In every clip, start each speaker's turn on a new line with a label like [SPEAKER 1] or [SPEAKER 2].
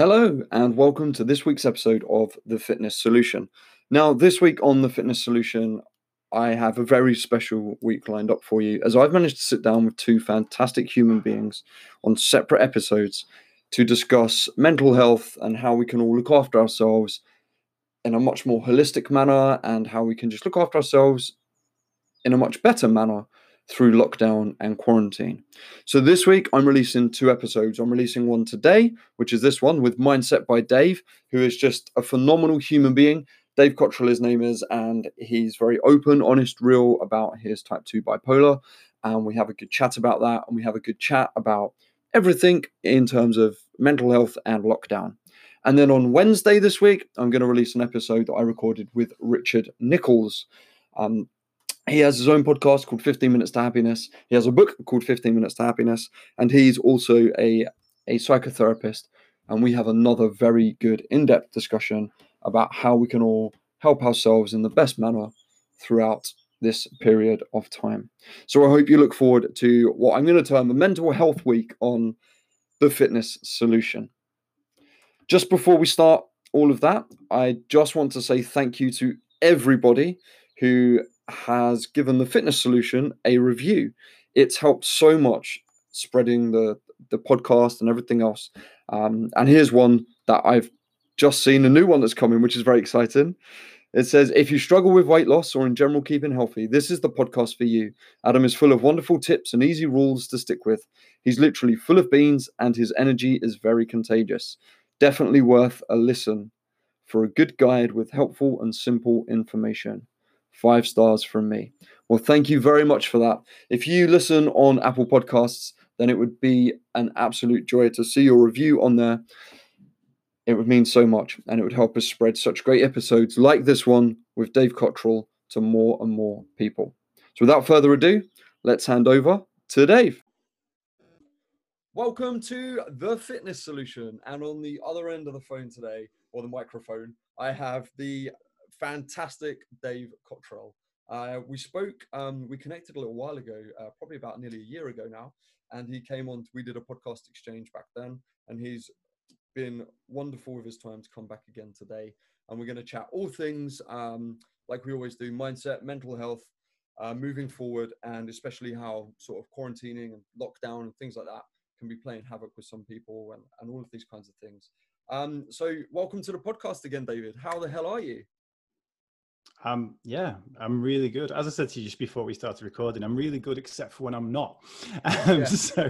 [SPEAKER 1] Hello, and welcome to this week's episode of The Fitness Solution. Now, this week on The Fitness Solution, I have a very special week lined up for you as I've managed to sit down with two fantastic human beings on separate episodes to discuss mental health and how we can all look after ourselves in a much more holistic manner and how we can just look after ourselves in a much better manner through lockdown and quarantine. So this week I'm releasing two episodes. I'm releasing one today, which is this one with Mindset by Dave, who is just a phenomenal human being. Dave Cottrell, his name is, and he's very open, honest, real about his type 2 bipolar. And we have a good chat about that. And we have a good chat about everything in terms of mental health and lockdown. And then on Wednesday this week, I'm going to release an episode that I recorded with Richard Nichols. Um, he has his own podcast called 15 Minutes to Happiness. He has a book called 15 Minutes to Happiness, and he's also a, a psychotherapist. And we have another very good in depth discussion about how we can all help ourselves in the best manner throughout this period of time. So I hope you look forward to what I'm going to term a mental health week on the fitness solution. Just before we start all of that, I just want to say thank you to everybody who has given the fitness solution a review. It's helped so much spreading the the podcast and everything else. Um, and here's one that I've just seen, a new one that's coming, which is very exciting. It says, if you struggle with weight loss or in general keeping healthy, this is the podcast for you. Adam is full of wonderful tips and easy rules to stick with. He's literally full of beans and his energy is very contagious. Definitely worth a listen for a good guide with helpful and simple information. Five stars from me. Well, thank you very much for that. If you listen on Apple Podcasts, then it would be an absolute joy to see your review on there. It would mean so much and it would help us spread such great episodes like this one with Dave Cottrell to more and more people. So, without further ado, let's hand over to Dave. Welcome to the Fitness Solution. And on the other end of the phone today, or the microphone, I have the fantastic Dave Cottrell. Uh, we spoke, um, we connected a little while ago, uh, probably about nearly a year ago now, and he came on. We did a podcast exchange back then, and he's been wonderful with his time to come back again today. And we're going to chat all things um, like we always do mindset, mental health, uh, moving forward, and especially how sort of quarantining and lockdown and things like that can be playing havoc with some people and, and all of these kinds of things. Um, so, welcome to the podcast again, David. How the hell are you?
[SPEAKER 2] Um, yeah, I'm really good. As I said to you just before we started recording, I'm really good except for when I'm not. Um, yeah. So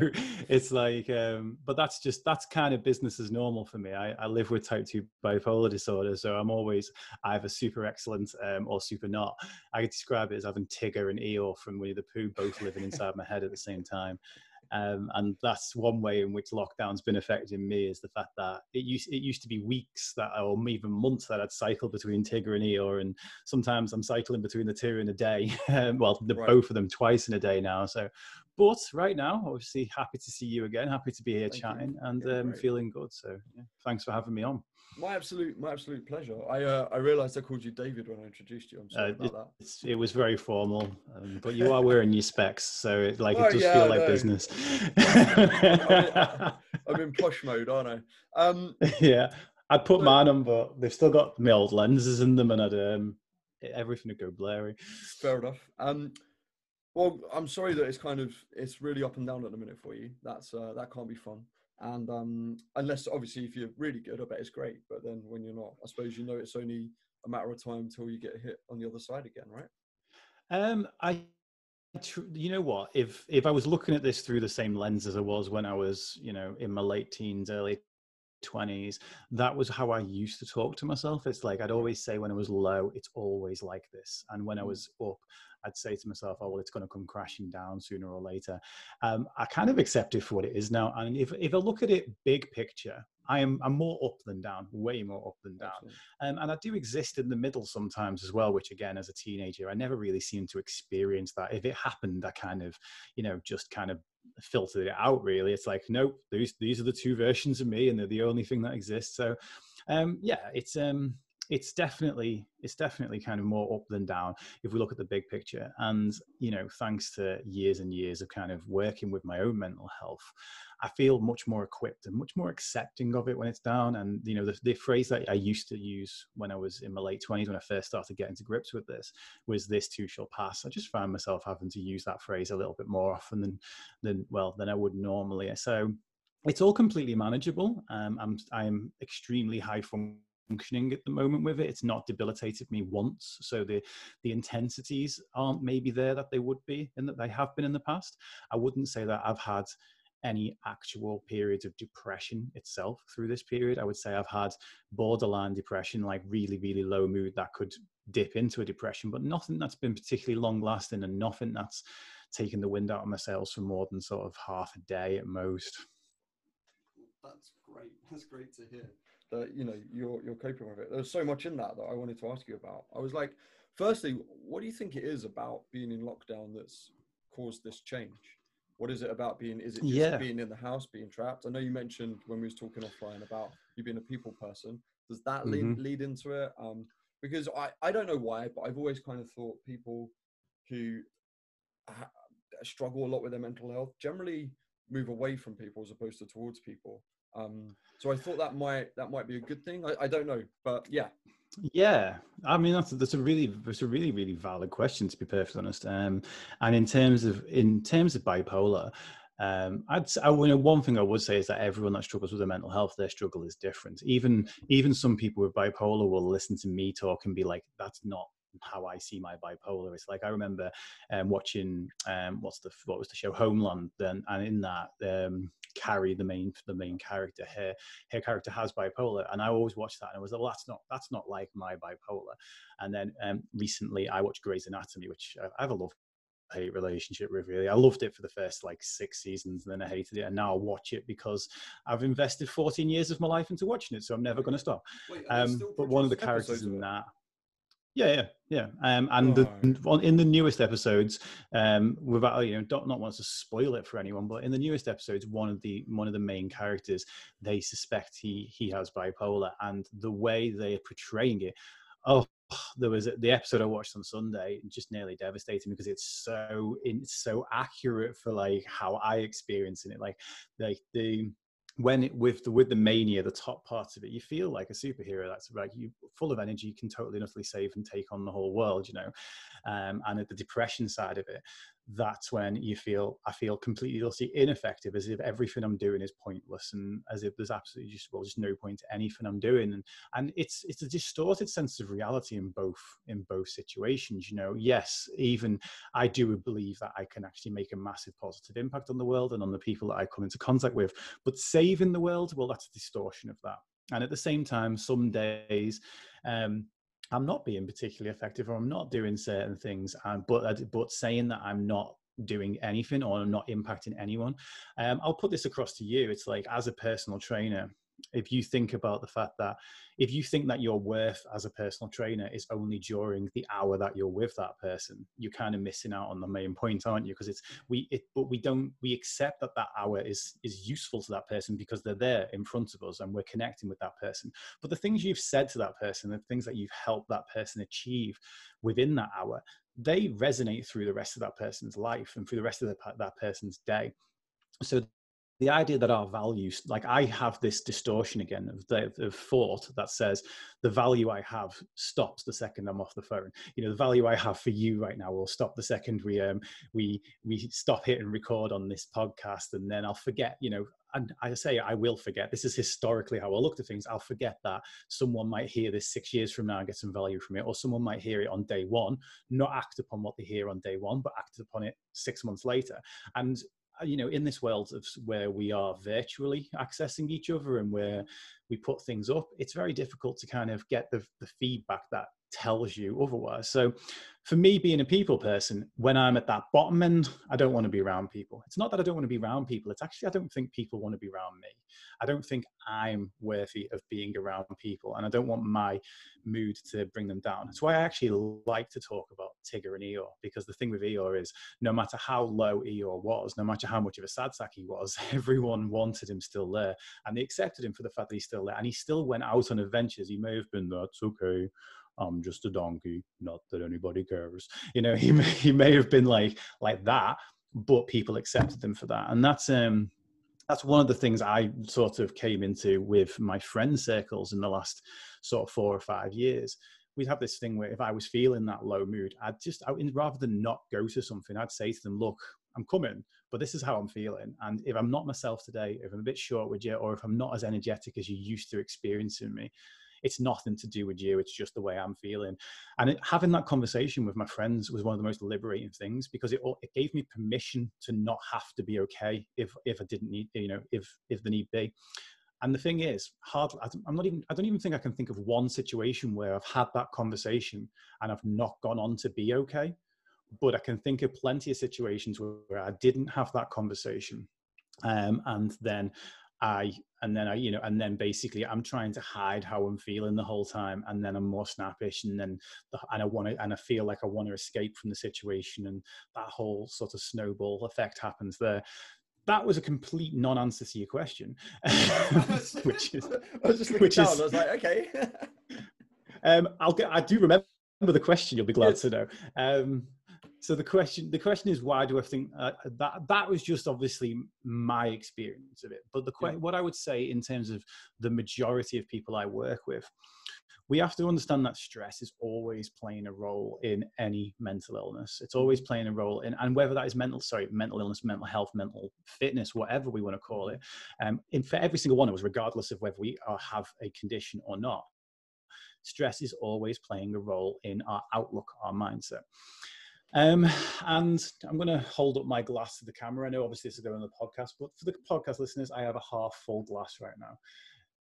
[SPEAKER 2] it's like, um, but that's just that's kind of business as normal for me. I, I, live with type two bipolar disorder, so I'm always either super excellent um, or super not. I could describe it as having Tigger and Eeyore from Winnie the Pooh both living inside my head at the same time. Um, and that's one way in which lockdown's been affecting me is the fact that it used it used to be weeks that or even months that I'd cycle between Tigger and Eeyore, and sometimes I'm cycling between the two in a day. Um, well, the right. both of them twice in a day now. So, but right now, obviously, happy to see you again. Happy to be here Thank chatting you. and yeah, um, feeling good. So, yeah, thanks for having me on.
[SPEAKER 1] My absolute, my absolute pleasure. I uh, I realized I called you David when I introduced you. I'm sorry uh, about
[SPEAKER 2] it, that. it was very formal, um, but you are wearing your specs, so it, like oh, it does yeah, feel like business.
[SPEAKER 1] I'm, I'm, in push mode, aren't I? Um,
[SPEAKER 2] yeah, I'd put so, mine on, but they've still got my old lenses in them, and I'd um, everything would go blurry.
[SPEAKER 1] Fair enough. Um, well, I'm sorry that it's kind of it's really up and down at the minute for you. That's uh, that can't be fun. And um, unless obviously if you're really good, I bet it's great. But then when you're not, I suppose you know it's only a matter of time until you get hit on the other side again, right?
[SPEAKER 2] Um, I, you know what? If if I was looking at this through the same lens as I was when I was, you know, in my late teens, early 20s that was how i used to talk to myself it's like i'd always say when i was low it's always like this and when i mm. was up I'd say to myself, oh, well, it's going to come crashing down sooner or later. Um, I kind of accept it for what it is now. And if, if I look at it big picture, I am I'm more up than down, way more up than down. Um, and I do exist in the middle sometimes as well, which again, as a teenager, I never really seemed to experience that. If it happened, I kind of, you know, just kind of filtered it out really. It's like, nope, these these are the two versions of me and they're the only thing that exists. So um, yeah, it's um it's definitely it's definitely kind of more up than down if we look at the big picture. And you know thanks to years and years of kind of working with my own mental health i feel much more equipped and much more accepting of it when it's down. And you know the, the phrase that i used to use when i was in my late 20s when i first started getting to grips with this was this too shall pass. I just found myself having to use that phrase a little bit more often than than well than i would normally. So it's all completely manageable. Um, i'm i'm extremely high from functioning at the moment with it. It's not debilitated me once, so the the intensities aren't maybe there that they would be and that they have been in the past. I wouldn't say that I've had any actual periods of depression itself through this period. I would say I've had borderline depression, like really, really low mood that could dip into a depression, but nothing that's been particularly long lasting and nothing that's taken the wind out of my sails for more than sort of half a day at most.
[SPEAKER 1] That's great. That's great to hear that you know you're you're coping with it. There's so much in that that I wanted to ask you about. I was like, firstly, what do you think it is about being in lockdown that's caused this change? What is it about being? Is it just yeah. being in the house, being trapped? I know you mentioned when we was talking offline about you being a people person. Does that mm-hmm. lead, lead into it? Um, because I I don't know why, but I've always kind of thought people who ha- struggle a lot with their mental health generally move away from people as opposed to towards people. Um, so I thought that might that might be a good thing. I, I don't know, but yeah.
[SPEAKER 2] Yeah, I mean that's that's a really that's a really really valid question to be perfectly honest. Um, and in terms of in terms of bipolar, um, I'd I, you know, one thing I would say is that everyone that struggles with their mental health, their struggle is different. Even even some people with bipolar will listen to me talk and be like, "That's not how I see my bipolar. It's like I remember um, watching um, what's the what was the show Homeland, then and in that um, Carrie, the main the main character, her her character has bipolar, and I always watched that and I was like, well, that's not that's not like my bipolar. And then um, recently I watched Grey's Anatomy, which I have a love hate relationship with really. I loved it for the first like six seasons and then I hated it and now I watch it because I've invested 14 years of my life into watching it so I'm never going to stop. Wait, um, but one of the characters in that yeah, yeah, yeah. Um, and the, in the newest episodes, um, without you know, don't not want to spoil it for anyone, but in the newest episodes, one of the one of the main characters, they suspect he he has bipolar, and the way they are portraying it, oh, there was the episode I watched on Sunday, just nearly devastating because it's so it's so accurate for like how I experiencing it. Like, like the when it, with the with the mania, the top part of it, you feel like a superhero. That's like you full of energy, you can totally and utterly save and take on the whole world, you know. Um, and at the depression side of it, that's when you feel I feel completely utterly ineffective, as if everything I'm doing is pointless, and as if there's absolutely just well, just no point to anything I'm doing, and and it's it's a distorted sense of reality in both in both situations. You know, yes, even I do believe that I can actually make a massive positive impact on the world and on the people that I come into contact with, but saving the world, well, that's a distortion of that. And at the same time, some days. Um, I'm not being particularly effective or I'm not doing certain things, And, but but saying that I'm not doing anything or I'm not impacting anyone. Um, I'll put this across to you. It's like as a personal trainer, if you think about the fact that if you think that your worth as a personal trainer is only during the hour that you're with that person you're kind of missing out on the main point aren't you? Because it's we it but we don't we accept that that hour is is useful to that person because they're there in front of us and we're connecting with that person. But the things you've said to that person the things that you've helped that person achieve within that hour they resonate through the rest of that person's life and through the rest of the, that person's day. So the idea that our values like i have this distortion again of, the, of thought that says the value i have stops the second i'm off the phone you know the value i have for you right now will stop the second we um we we stop hitting record on this podcast and then i'll forget you know and I say I will forget. This is historically how I look at things. I'll forget that someone might hear this six years from now and get some value from it, or someone might hear it on day one, not act upon what they hear on day one, but act upon it six months later. And Uh, you know in this world of where we are virtually accessing each other and where we put things up it's very difficult to kind of get the, the feedback that tells you otherwise. So for me being a people person when i'm at that bottom end i don't want to be around people. It's not that i don't want to be around people it's actually i don't think people want to be around me. I don't think i'm worthy of being around people and i don't want my mood to bring them down. That's why i actually like to talk about tigger and eeyore because the thing with eeyore is no matter how low eeyore was no matter how much of a sad sack he was everyone wanted him still there and they accepted him for the fact that he's still there and he still went out on adventures. He may have been that's okay I'm just a donkey, not that anybody cares. You know, he may, he may have been like like that, but people accepted him for that, and that's um that's one of the things I sort of came into with my friend circles in the last sort of four or five years. We'd have this thing where if I was feeling that low mood, I'd just I, rather than not go to something, I'd say to them, "Look, I'm coming, but this is how I'm feeling. And if I'm not myself today, if I'm a bit short with you, or if I'm not as energetic as you used to experiencing me, it's nothing to do with you it's just the way i'm feeling. And it, having that conversation with my friends was one of the most liberating things because it, it gave me permission to not have to be okay if if i didn't need you know if if the need be. And the thing is hard i'm not even i don't even think i can think of one situation where i've had that conversation and i've not gone on to be okay but i can think of plenty of situations where i didn't have that conversation. Um, and then I and then I you know and then basically I'm trying to hide how I'm feeling the whole time and then I'm more snappish and then the, and I want to and I feel like I want to escape from the situation and that whole sort of snowball effect happens there. That was a complete non-answer to your question,
[SPEAKER 1] which is I was just which is, I was like, okay.
[SPEAKER 2] um, I'll get. I do remember the question. You'll be glad yes. to know. Um, so the question the question is why do i think uh, that that was just obviously my experience of it. But the yeah. what i would say in terms of the majority of people i work with we have to understand that stress is always playing a role in any mental illness. It's always playing a role in and whether that is mental sorry mental illness mental health mental fitness whatever we want to call it um, in for every single one of us regardless of whether we are, have a condition or not stress is always playing a role in our outlook our mindset um, and I'm going to hold up my glass to the camera. I know obviously this is going on the podcast, but for the podcast listeners, I have a half full glass right now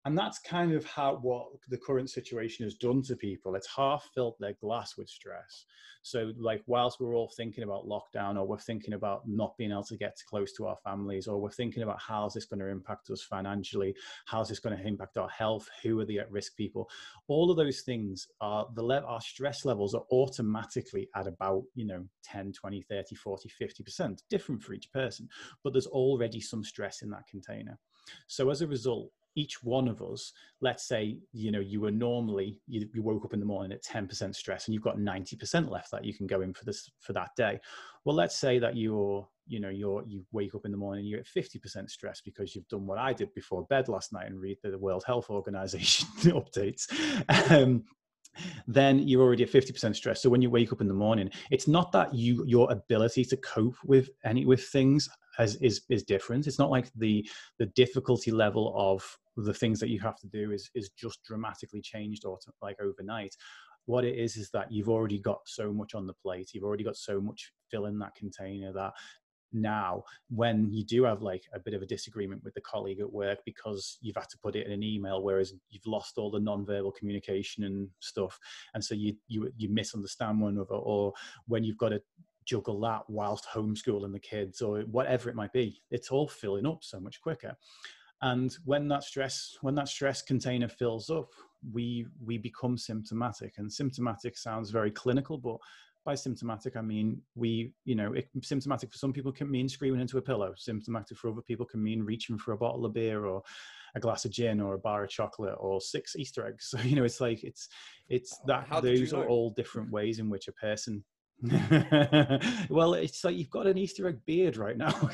[SPEAKER 2] and that's kind of how what the current situation has done to people. It's half filled their glass with stress. So like whilst we're all thinking about lockdown or we're thinking about not being able to get close to our families or we're thinking about how's this going to impact us financially how's this going to impact our health who are the at-risk people all of those things are the le- our stress levels are automatically at about you know 10 20 30 40 50% different for each person but there's already some stress in that container. So as a result each one of us let's say you know you were normally you, you, woke up in the morning at 10% stress and you've got 90% left that you can go in for this for that day. Well let's say that you're you know you're you wake up in the morning you're at 50% stress because you've done what i did before bed last night and read the world health organization updates um, then you're already at 50% stress. So when you wake up in the morning it's not that you your ability to cope with any with things has, is is different. It's not like the the difficulty level of the things that you have to do is is just dramatically changed or to, like overnight. What it is is that you've already got so much on the plate. You've already got so much fill in that container that now when you do have like a bit of a disagreement with the colleague at work because you've had to put it in an email whereas you've lost all the non-verbal communication and stuff and so you you, you misunderstand one another or when you've got to juggle that whilst homeschooling the kids or whatever it might be. It's all filling up so much quicker. And when that stress when that stress container fills up we we become symptomatic. And symptomatic sounds very clinical but by symptomatic i mean we you know it, symptomatic for some people can mean screaming into a pillow. Symptomatic for other people can mean reaching for a bottle of beer or a glass of gin or a bar of chocolate or six easter eggs. So you know it's like it's it's that How those you know? are all different ways in which a person well, it's like you've got an Easter egg beard right now.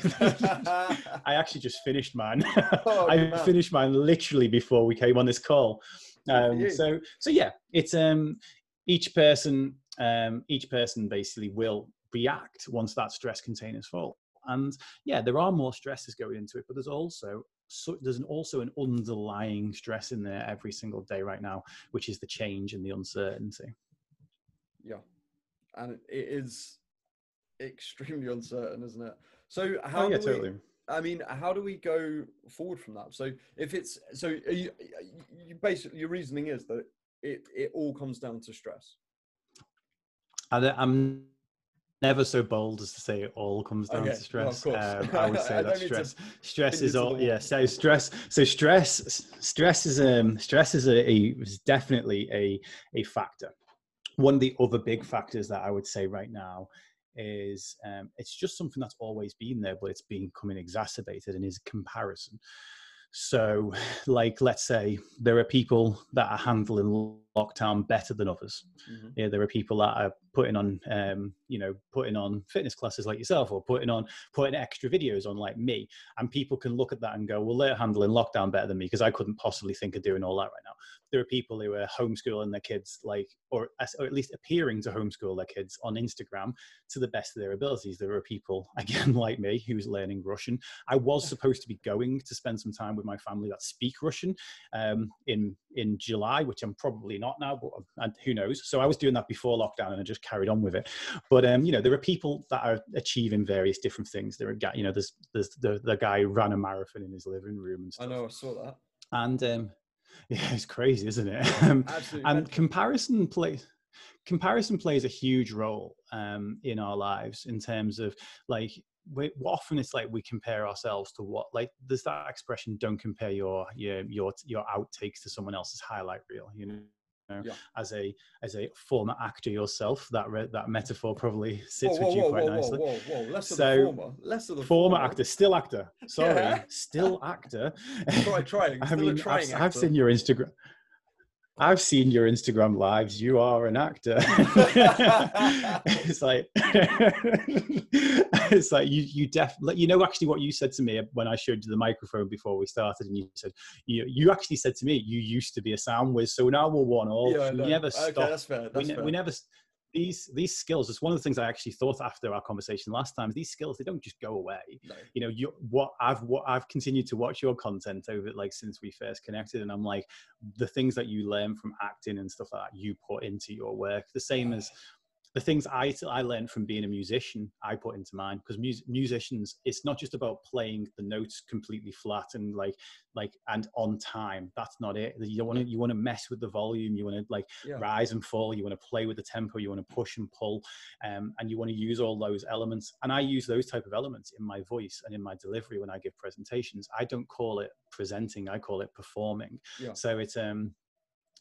[SPEAKER 2] I actually just finished mine. Oh, I man. finished mine literally before we came on this call. Um, so, so yeah, it's um, each person, um, each person basically will react once that stress container is full. And yeah, there are more stresses going into it, but there's also so there's an, also an underlying stress in there every single day right now, which is the change and the uncertainty.
[SPEAKER 1] Yeah, and it is extremely uncertain, isn't it? So how? Oh, yeah, do we, totally. I mean, how do we go forward from that? So if it's so, you, you basically your reasoning is that it it all comes down to stress.
[SPEAKER 2] I, I'm never so bold as to say it all comes down okay. to stress. Well, um, I would say that stress stress is all yeah. So stress so stress stress is um stress is a, a is definitely a a factor. One of the other big factors that I would say right now is um, it's just something that's always been there, but it's becoming exacerbated and is comparison. So, like, let's say there are people that are handling lockdown better than others. Mm-hmm. Yeah, there are people that are putting on, um, you know, putting on fitness classes like yourself, or putting on putting extra videos on like me, and people can look at that and go, "Well, they're handling lockdown better than me because I couldn't possibly think of doing all that right now." There are people who are homeschooling their kids, like, or, or at least appearing to homeschool their kids on Instagram to the best of their abilities. There are people, again, like me, who's learning Russian. I was supposed to be going to spend some time with my family that speak Russian um, in in July, which I'm probably not not now, but and who knows? So I was doing that before lockdown, and I just carried on with it. But um, you know, there are people that are achieving various different things. There are, you know, there's there's the the guy ran a marathon in his living room and stuff.
[SPEAKER 1] I know, I saw that.
[SPEAKER 2] And um, yeah, it's crazy, isn't it? Um, Absolutely. and comparison plays comparison plays a huge role um, in our lives in terms of like we, often it's like we compare ourselves to what like there's that expression don't compare your your your your outtakes to someone else's highlight reel you know know, yeah. as a as a former actor yourself, that re- that metaphor probably sits whoa, whoa, with you whoa, quite nicely.
[SPEAKER 1] Whoa, whoa, whoa, Less so, of the former, less of the
[SPEAKER 2] former, former. actor, still actor. Sorry, yeah. still actor.
[SPEAKER 1] Try trying. I mean,
[SPEAKER 2] I've, I've, seen your Instagram. I've seen your Instagram lives. You are an actor. it's like it's like you you def you know actually what you said to me when I showed you the microphone before we started, and you said you you actually said to me you used to be a sound whiz, so now we're one all. Yeah, we never okay, stop.
[SPEAKER 1] That's fair.
[SPEAKER 2] That's
[SPEAKER 1] we,
[SPEAKER 2] fair. we never these these skills it's one of the things i actually thought after our conversation last time these skills they don't just go away no. you know you what i've what i've continued to watch your content over like since we first connected and i'm like the things that you learn from acting and stuff like that you put into your work the same as the things I, I learned from being a musician, I put into mine because mus- musicians, it's not just about playing the notes completely flat and like, like, and on time. That's not it. You want to, you want to mess with the volume. You want to like yeah. rise and fall. You want to play with the tempo. You want to push and pull, um, and you want to use all those elements. And I use those type of elements in my voice and in my delivery when I give presentations. I don't call it presenting. I call it performing. Yeah. So it's, um,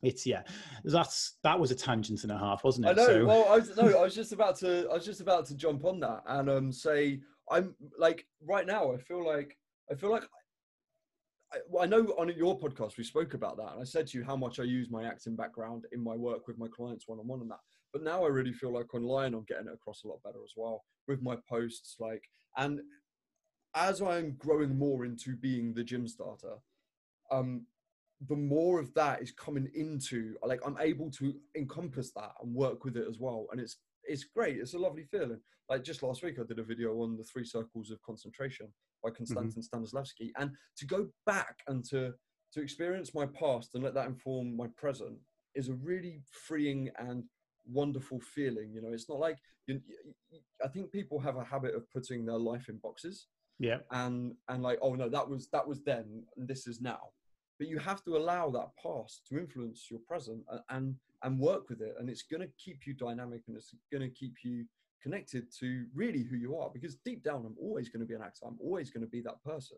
[SPEAKER 2] it's yeah that's that was a tangent and a half wasn't it?
[SPEAKER 1] i know so... well i was no i was just about to i was just about to jump on that and um say i'm like right now i feel like i feel like I, well, I know on your podcast we spoke about that and i said to you how much i use my acting background in my work with my clients one-on-one and that but now i really feel like online i'm getting it across a lot better as well with my posts like and as i'm growing more into being the gym starter um the more of that is coming into like i'm able to encompass that and work with it as well. And it's it's great. It's a lovely feeling. Like just last week i did a video on the three circles of concentration by mm-hmm. konstantin mm-hmm. stanislavski. And to go back and to to experience my past and let that inform my present is a really freeing and wonderful feeling you know? It's not like you, i think people have a habit of putting their life in boxes.
[SPEAKER 2] Yeah.
[SPEAKER 1] And and like oh no that was that was then. And this is now but you have to allow that past to influence your present and and, and work with it. And it's going to keep you dynamic and it's going to keep you connected to really who you are because deep down i'm always going to be an actor. I'm always going to be that person.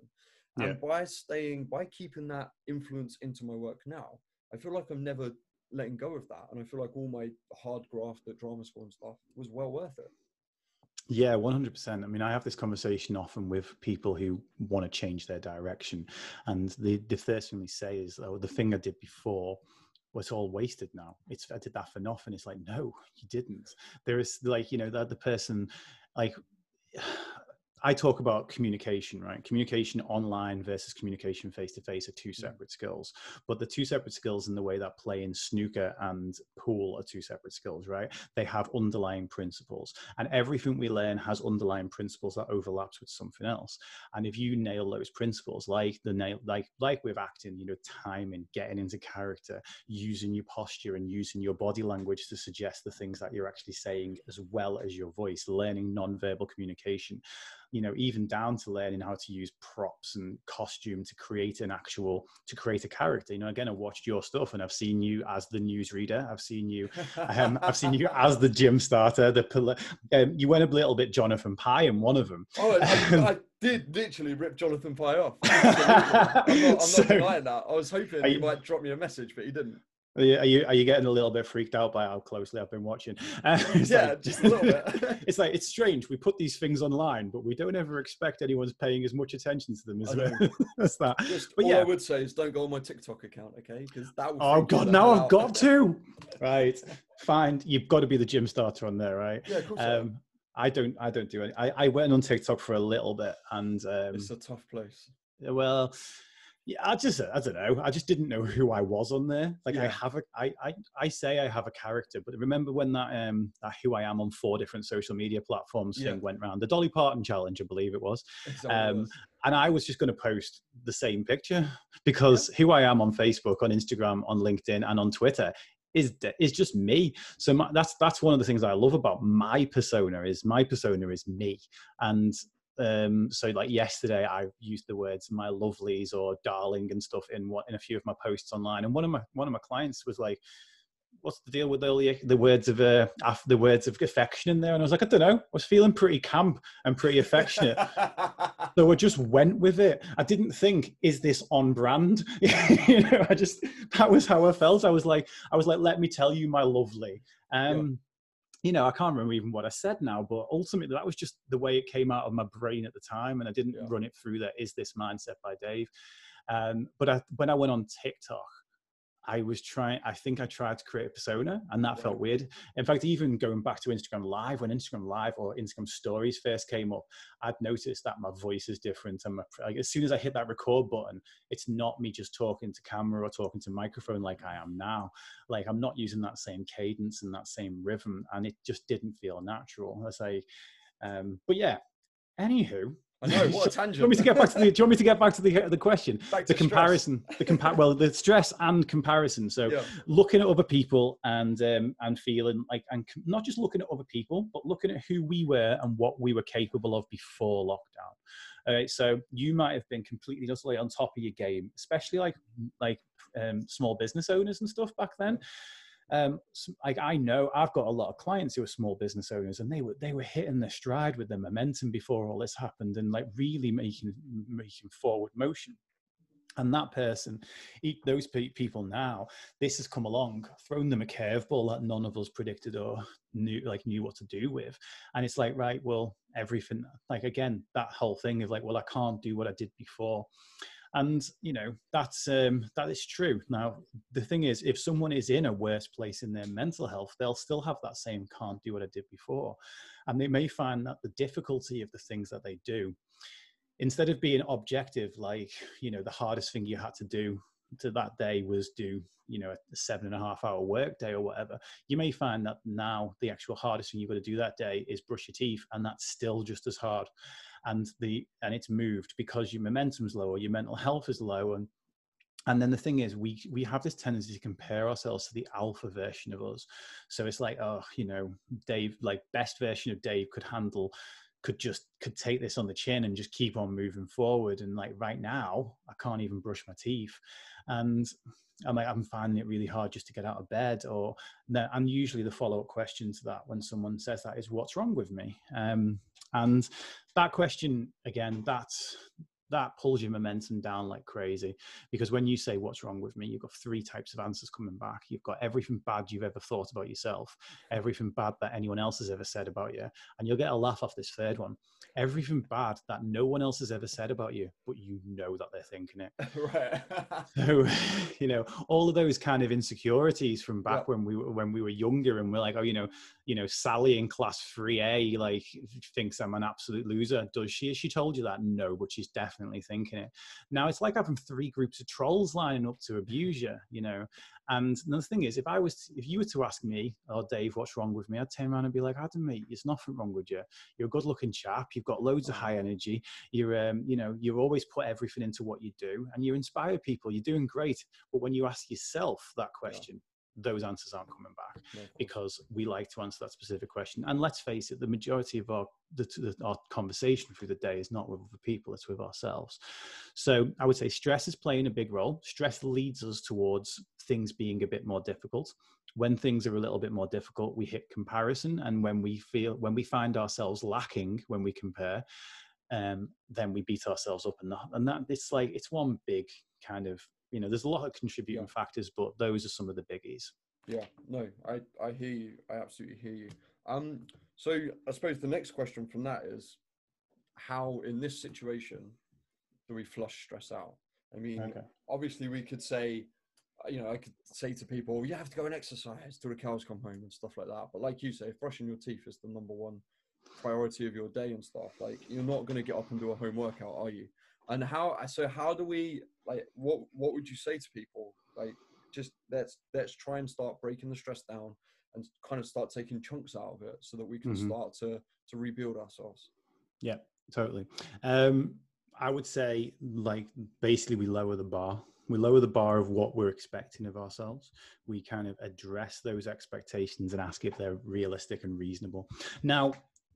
[SPEAKER 1] Yeah. and by staying by keeping that influence into my work now i feel like i'm never letting go of that. And i feel like all my hard graft at drama school and stuff was well worth it
[SPEAKER 2] yeah, 100%. I mean, I have this conversation often with people who want to change their direction. And the, the first thing they say is, oh, the thing I did before was all wasted now. It's I did that for nothing. It's like, no, you didn't. There is like, you know, that the person like I talk about communication, right? Communication online versus communication face to face are two mm. separate skills. But the two separate skills in the way that play in snooker and pool are two separate skills, right? They have underlying principles. And everything we learn has underlying principles that overlaps with something else. And if you nail those principles, like the nail like like with acting, you know, timing, getting into character, using your posture and using your body language to suggest the things that you're actually saying as well as your voice, learning non-verbal communication you know even down to learning how to use props and costume to create an actual to create a character. You know again i watched your stuff and i've seen you as the newsreader. I've seen you um, i've seen you as the gym starter the um, you went a little bit jonathan pie in one of them.
[SPEAKER 1] Oh I, I did literally rip jonathan pie off. I'm not, I'm so, not denying that. I was hoping he might drop me a message but he didn't
[SPEAKER 2] are you, are you, are you getting a little bit freaked out by how closely I've been watching?
[SPEAKER 1] Uh, yeah, like, just a little bit.
[SPEAKER 2] it's like it's strange. We put these things online, but we don't ever expect anyone's paying as much attention to them as, as that.
[SPEAKER 1] Just but all yeah. I would say is don't go on my TikTok account, okay? Because that.
[SPEAKER 2] oh God, now I've got to. right, fine. You've got to be the gym starter on there, right?
[SPEAKER 1] Yeah, of course. Um,
[SPEAKER 2] I don't. I don't do it. I, I went on TikTok for a little bit, and um,
[SPEAKER 1] it's a tough place.
[SPEAKER 2] Well, yeah, I just I don't know. I just didn't know who I was on there. Like yeah. I have a I, I I say I have a character, but remember when that um that who I am on four different social media platforms yeah. thing went around the Dolly Parton challenge, I believe it was. Exactly um and I was just going to post the same picture because yeah. who I am on Facebook, on Instagram, on LinkedIn, and on Twitter is is just me. So my, that's that's one of the things I love about my persona is my persona is me, and um, so like yesterday, I used the words "my lovelies" or "darling" and stuff in what in a few of my posts online. And one of my one of my clients was like, "What's the deal with all the, the words of uh, the words of affection in there?" And I was like, "I don't know. I was feeling pretty camp and pretty affectionate, so I just went with it. I didn't think, is this on brand? you know, I just that was how I felt. I was like, I was like, let me tell you, my lovely." Um, you know, I can't remember even what I said now, but ultimately that was just the way it came out of my brain at the time, and I didn't yeah. run it through that is this mindset by Dave. Um, but I, when I went on TikTok, I was trying, I think I tried to create a persona and that felt weird. In fact, even going back to Instagram Live, when Instagram Live or Instagram Stories first came up, I'd noticed that my voice is different. And my, like, as soon as I hit that record button, it's not me just talking to camera or talking to microphone like I am now. Like I'm not using that same cadence and that same rhythm. And it just didn't feel natural. I say, um, but yeah, anywho,
[SPEAKER 1] I know what a tangent.
[SPEAKER 2] do you want me to get back to the? Do you want me to get back to the the question? Back the comparison, stress. the compare. well, the stress and comparison. So, yeah. looking at other people and um, and feeling like, and not just looking at other people, but looking at who we were and what we were capable of before lockdown. All right, so you might have been completely just like on top of your game, especially like like um, small business owners and stuff back then um, like I know I've got a lot of clients who are small business owners, and they were they were hitting the stride with the momentum before all this happened, and like really making making forward motion. And that person, those people now, this has come along, thrown them a curveball that none of us predicted or knew like knew what to do with. And it's like, right, well, everything like again, that whole thing of like, well, I can't do what I did before and you know that's um, that is true. Now the thing is if someone is in a worse place in their mental health they'll still have that same can't do what i did before. And they may find that the difficulty of the things that they do instead of being objective like you know the hardest thing you had to do to that day was do you know a seven and a half hour work day or whatever you may find that now the actual hardest thing you've got to do that day is brush your teeth and that's still just as hard and the and it's moved because your momentum's low or your mental health is low and and then the thing is we we have this tendency to compare ourselves to the alpha version of us so it's like oh you know dave like best version of dave could handle could just could take this on the chin and just keep on moving forward and like right now i can't even brush my teeth and I'm like, I'm finding it really hard just to get out of bed. Or no, and usually the follow up question to that when someone says that is, what's wrong with me? Um, and that question again, that's that pulls your momentum down like crazy. Because when you say what's wrong with me? you've got three types of answers coming back. You've got everything bad you've ever thought about yourself everything bad that anyone else has ever said about you and you'll get a laugh off this third one everything bad that no one else has ever said about you but you know that they're thinking it
[SPEAKER 1] right
[SPEAKER 2] so you know all of those kind of insecurities from back when we were when we were younger and we're like oh you know you know sally in class 3a like thinks i'm an absolute loser does she Has she told you that no but she's definitely definitely thinking it. Now it's like having three groups of trolls lining up to abuse you, you know. And the thing is, if I was, if you were to ask me, oh, Dave, what's wrong with me? I'd turn around and be like, Adam, mate, there's nothing wrong with you. You're a good-looking chap. You've got loads of high energy. You're, um, you know, you always put everything into what you do, and you inspire people. You're doing great. But when you ask yourself that question, those answers aren't coming back no, because we like to answer that specific question. And let's face it, the majority of our the, the, our conversation through the day is not with other people; it's with ourselves. So I would say stress is playing a big role. Stress leads us towards things being a bit more difficult. When things are a little bit more difficult, we hit comparison, and when we feel when we find ourselves lacking when we compare, um, then we beat ourselves up, and that, and that it's like it's one big kind of you know there's a lot of contributing yeah. factors but those are some of the biggies
[SPEAKER 1] yeah no i i hear you i absolutely hear you um so i suppose the next question from that is how in this situation do we flush stress out i mean okay. obviously we could say uh, you know i could say to people you have to go and exercise till the cows come home and stuff like that but like you say brushing your teeth is the number one priority of your day and stuff like you're not going to get up and do a home workout are you and how so how do we like what what would you say to people? Like just let's let's try and start breaking the stress down and kind of start taking chunks out of it so that we can mm-hmm. start to to rebuild ourselves.
[SPEAKER 2] Yeah totally. Um i would say like basically we lower the bar. We lower the bar of what we're expecting of ourselves. We kind of address those expectations and ask if they're realistic and reasonable. Now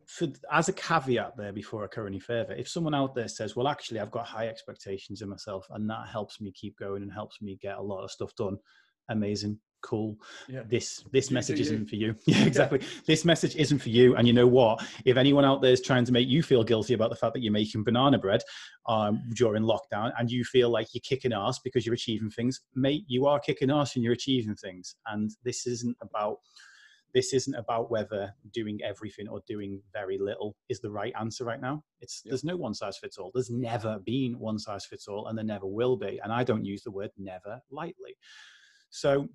[SPEAKER 2] for as a caveat there before I go any further, if someone out there says, "Well, actually, I've got high expectations of myself, and that helps me keep going and helps me get a lot of stuff done," amazing, cool. Yeah. This this you message isn't for you. Yeah, exactly. Yeah. This message isn't for you. And you know what? If anyone out there is trying to make you feel guilty about the fact that you're making banana bread um, during lockdown, and you feel like you're kicking ass because you're achieving things, mate, you are kicking ass and you're achieving things. And this isn't about this isn't about whether doing everything or doing very little is the right answer right now. It's there's no one size fits all. There's never been one size fits all, and there never will be. And I don't use the word never lightly. So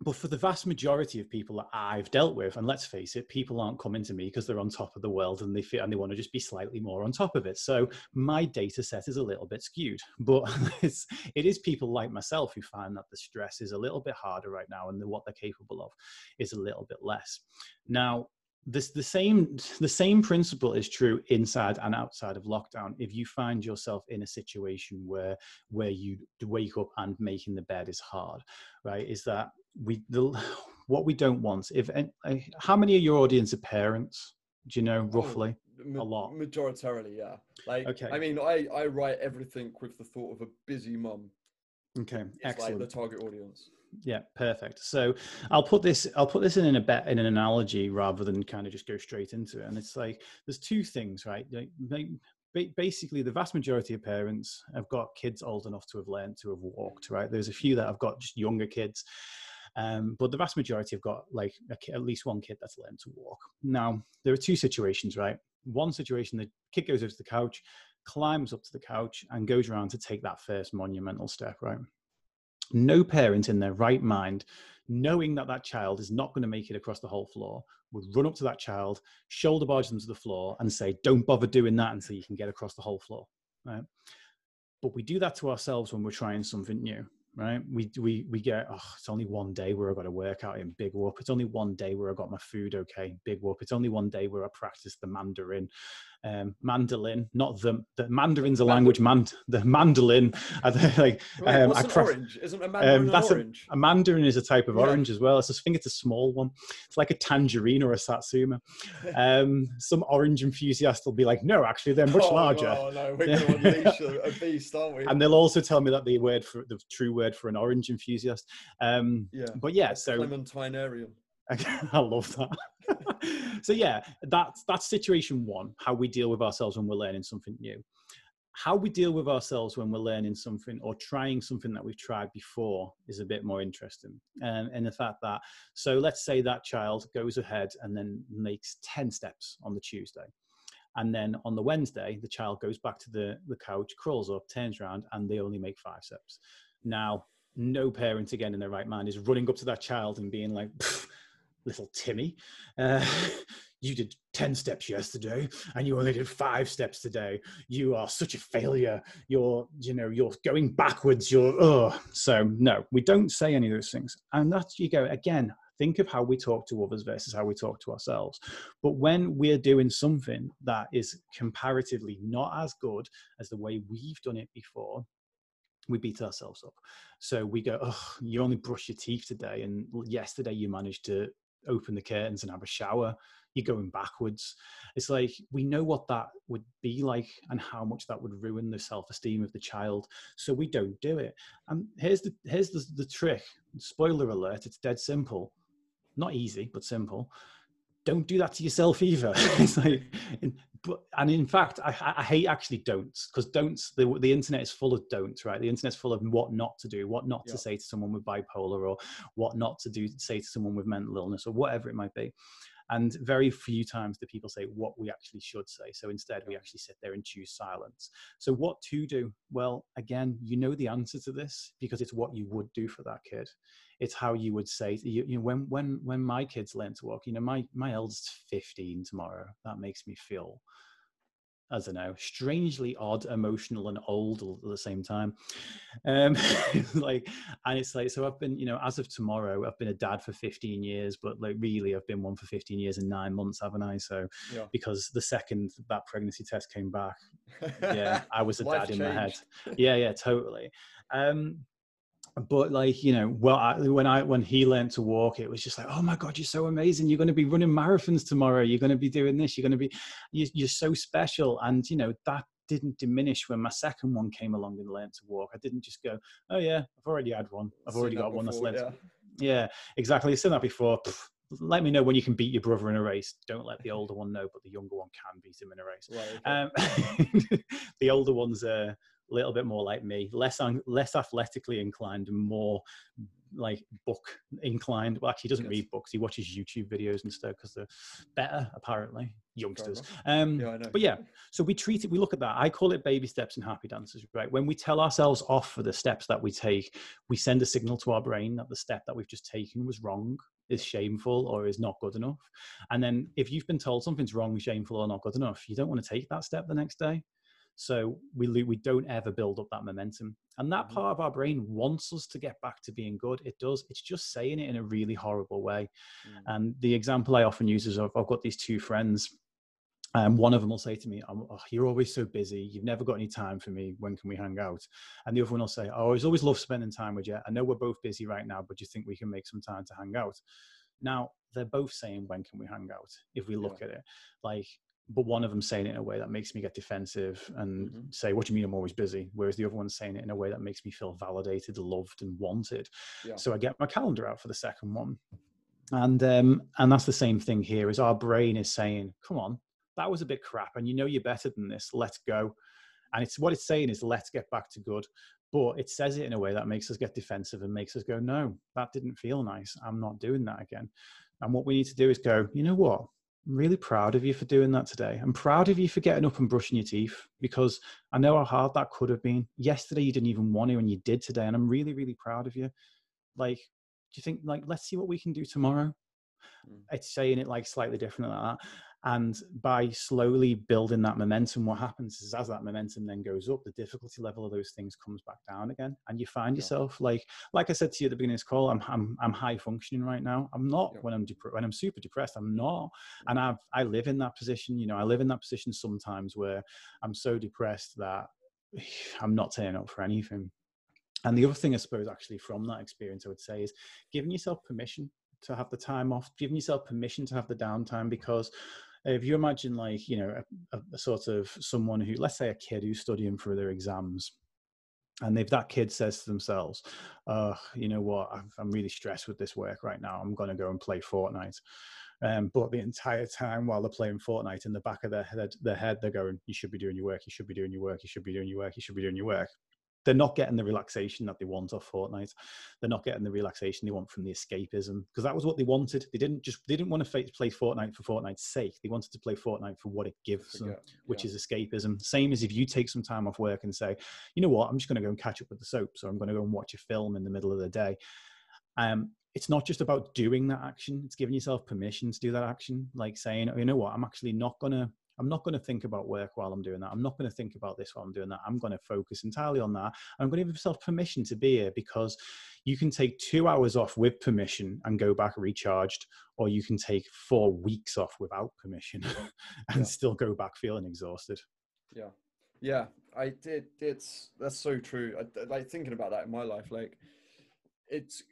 [SPEAKER 2] but for the vast majority of people that I've dealt with, and let's face it, people aren't coming to me because they're on top of the world and they feel and they want to just be slightly more on top of it. So my data set is a little bit skewed, but it's it is people like myself who find that the stress is a little bit harder right now, and the, what they're capable of is a little bit less. Now, this the same the same principle is true inside and outside of lockdown if you find yourself in a situation where where you wake up and making the bed is hard right is that we the what we don't want if uh, how many of your audience are parents? Do you know oh, roughly?
[SPEAKER 1] oh,
[SPEAKER 2] a lot.
[SPEAKER 1] majoritarily yeah. Like okay. I mean i i write everything with the thought of a busy mum.
[SPEAKER 2] Okay it's excellent
[SPEAKER 1] like the target audience.
[SPEAKER 2] Yeah perfect. So i'll put this i'll put this in a bet in an analogy rather than kind of just go straight into it. And it's like there's two things right? Like, basically the vast majority of parents have got kids old enough to have learned to have walked right? There's a few that have got just younger kids um, but the vast majority have got like a, at least one kid that's learned to walk. Now, there are two situations, right? One situation, the kid goes over to the couch, climbs up to the couch, and goes around to take that first monumental step, right? No parent in their right mind, knowing that that child is not going to make it across the whole floor, would run up to that child, shoulder barge them to the floor, and say, Don't bother doing that until you can get across the whole floor, right? But we do that to ourselves when we're trying something new right? We we we get oh, it's only one day where I got to work out in big whoop. It's only one day where I got my food okay, big whoop. It's only one day where I practiced the Mandarin, um, mandolin, not the the Mandarin's a language. Man, the mandolin. I,
[SPEAKER 1] like Wait, um, what's I an orange? Isn't a Mandarin um, that's orange?
[SPEAKER 2] A, a, Mandarin is a type of yeah. orange as well. It's, I think it's a small one. It's like a tangerine or a satsuma. Um, some orange enthusiast will be like, no, actually, they're much oh, larger.
[SPEAKER 1] Oh no, we're going to unleash a, a, beast, aren't we?
[SPEAKER 2] And they'll also tell me that the word for the true word for an orange enthusiast. Um, yeah. But yeah, so
[SPEAKER 1] Clementinarian.
[SPEAKER 2] I love that. so yeah, that's that's situation one. How we deal with ourselves when we're learning something new. How we deal with ourselves when we're learning something or trying something that we've tried before is a bit more interesting. Um, and the fact that, so let's say that child goes ahead and then makes 10 steps on the Tuesday. And then on the Wednesday, the child goes back to the, the couch, crawls up, turns around, and they only make five steps. Now, no parent again in their right mind is running up to that child and being like, little Timmy. Uh, you did 10 steps yesterday and you only did five steps today. You are such a failure. You're, you know, you're going backwards. You're, oh. So, no, we don't say any of those things. And that's, you go, again, think of how we talk to others versus how we talk to ourselves. But when we're doing something that is comparatively not as good as the way we've done it before, we beat ourselves up. So we go, oh, you only brush your teeth today, and yesterday you managed to open the curtains and have a shower. You're going backwards. It's like we know what that would be like and how much that would ruin the self-esteem of the child. So we don't do it. And here's the here's the, the trick. Spoiler alert, it's dead simple. Not easy, but simple don't do that to yourself either. it's like, but, and in fact, I, I hate actually don'ts because don'ts, the, the internet is full of don'ts, right? The internet's full of what not to do, what not yeah. to say to someone with bipolar or what not to do, say to someone with mental illness or whatever it might be. And very few times do people say what we actually should say. So instead, we actually sit there and choose silence. So, what to do? Well, again, you know the answer to this because it's what you would do for that kid. It's how you would say, you, you know, when when when my kids learn to walk. You know, my my eldest 15 tomorrow. That makes me feel I don't know, strangely odd, emotional, and old at the same time. Um, like, and it's like, so I've been, you know, as of tomorrow, I've been a dad for 15 years, but like, really, I've been one for 15 years and nine months, haven't I? So, yeah. because the second that pregnancy test came back, yeah, I was a dad in changed. my head. Yeah, yeah, totally. Um, but like you know well I, when i when he learned to walk it was just like oh my god you're so amazing. You're going to be running marathons tomorrow. You're going to be doing this. You're going to be you're so special. And you know that didn't diminish when my second one came along and learned to walk. I didn't just go oh yeah i've already had one. I've already got one that's learned yeah. yeah exactly. I've said that before. Pfft, let me know when you can beat your brother in a race. Don't let the older one know, but the younger one can beat him in a race. Right, okay. um, the older one's uh, a little bit more like me, less less athletically inclined, more like book inclined. Well, actually, he doesn't yes. read books; he watches YouTube videos instead because they're better, apparently. Youngsters, um, yeah, but yeah. So we treat it. We look at that. I call it baby steps and happy dances. Right? When we tell ourselves off for the steps that we take, we send a signal to our brain that the step that we've just taken was wrong, is shameful, or is not good enough. And then if you've been told something's wrong, shameful, or not good enough, you don't want to take that step the next day so we we don't ever build up that momentum, and that mm-hmm. part of our brain wants us to get back to being good. It does. It's just saying it in a really horrible way. Mm. And the example I often use is I've, I've got these two friends. And um, one of them will say to me, oh, "You're always so busy. You've never got any time for me. When can we hang out?" And the other one will say, "Oh, I always love spending time with you. I know we're both busy right now, but do you think we can make some time to hang out?" Now they're both saying, "When can we hang out?" If we look yeah. at it, like but one of them saying it in a way that makes me get defensive and mm-hmm. say, "What do you mean I'm always busy?" Whereas the other one's saying it in a way that makes me feel validated, loved, and wanted. Yeah. So I get my calendar out for the second one, and um, and that's the same thing here. Is our brain is saying, "Come on, that was a bit crap, and you know you're better than this. Let's go." And it's what it's saying is, "Let's get back to good." But it says it in a way that makes us get defensive and makes us go, "No, that didn't feel nice. I'm not doing that again." And what we need to do is go, you know what? I'm really proud of you for doing that today. I'm proud of you for getting up and brushing your teeth because I know how hard that could have been. Yesterday you didn't even want to, and you did today, and I'm really, really proud of you. Like, do you think like let's see what we can do tomorrow? Mm. It's saying it like slightly different than that. And by slowly building that momentum, what happens is as that momentum then goes up, the difficulty level of those things comes back down again. And you find yeah. yourself like, like I said to you at the beginning of this call, I'm, I'm, I'm high functioning right now. I'm not yeah. when I'm dep- when I'm super depressed. I'm not. And I've, I live in that position. You know, I live in that position sometimes where I'm so depressed that I'm not turning up for anything. And the other thing, I suppose, actually from that experience, I would say is giving yourself permission to have the time off, giving yourself permission to have the downtime because if you imagine like you know a, a, sort of someone who let's say a kid who's studying for their exams and if that kid says to themselves uh, you know what i'm really stressed with this work right now i'm going to go and play fortnite um, but the entire time while they're playing Fortnite, in the back of their head, their head, they're going, "You should be doing your work. You should be doing your work. You should be doing your work. You should be doing your work." They're not getting the relaxation that they want off Fortnite. They're not getting the relaxation they want from the escapism because that was what they wanted. They didn't just they didn't want to play Fortnite for Fortnite's sake. They wanted to play Fortnite for what it gives them, which yeah. is escapism. Same as if you take some time off work and say, you know what, I'm just going to go and catch up with the soaps, or I'm going to go and watch a film in the middle of the day. Um, it's not just about doing that action; it's giving yourself permission to do that action, like saying, oh, you know what, I'm actually not going to I'm not going to think about work while I'm doing that. I'm not going to think about this while I'm doing that. I'm going to focus entirely on that. I'm going to give myself permission to be here because you can take two hours off with permission and go back recharged, or you can take four weeks off without permission and yeah. still go back feeling exhausted.
[SPEAKER 1] Yeah. Yeah. I did. It's that's so true. I, like thinking about that in my life, like it's.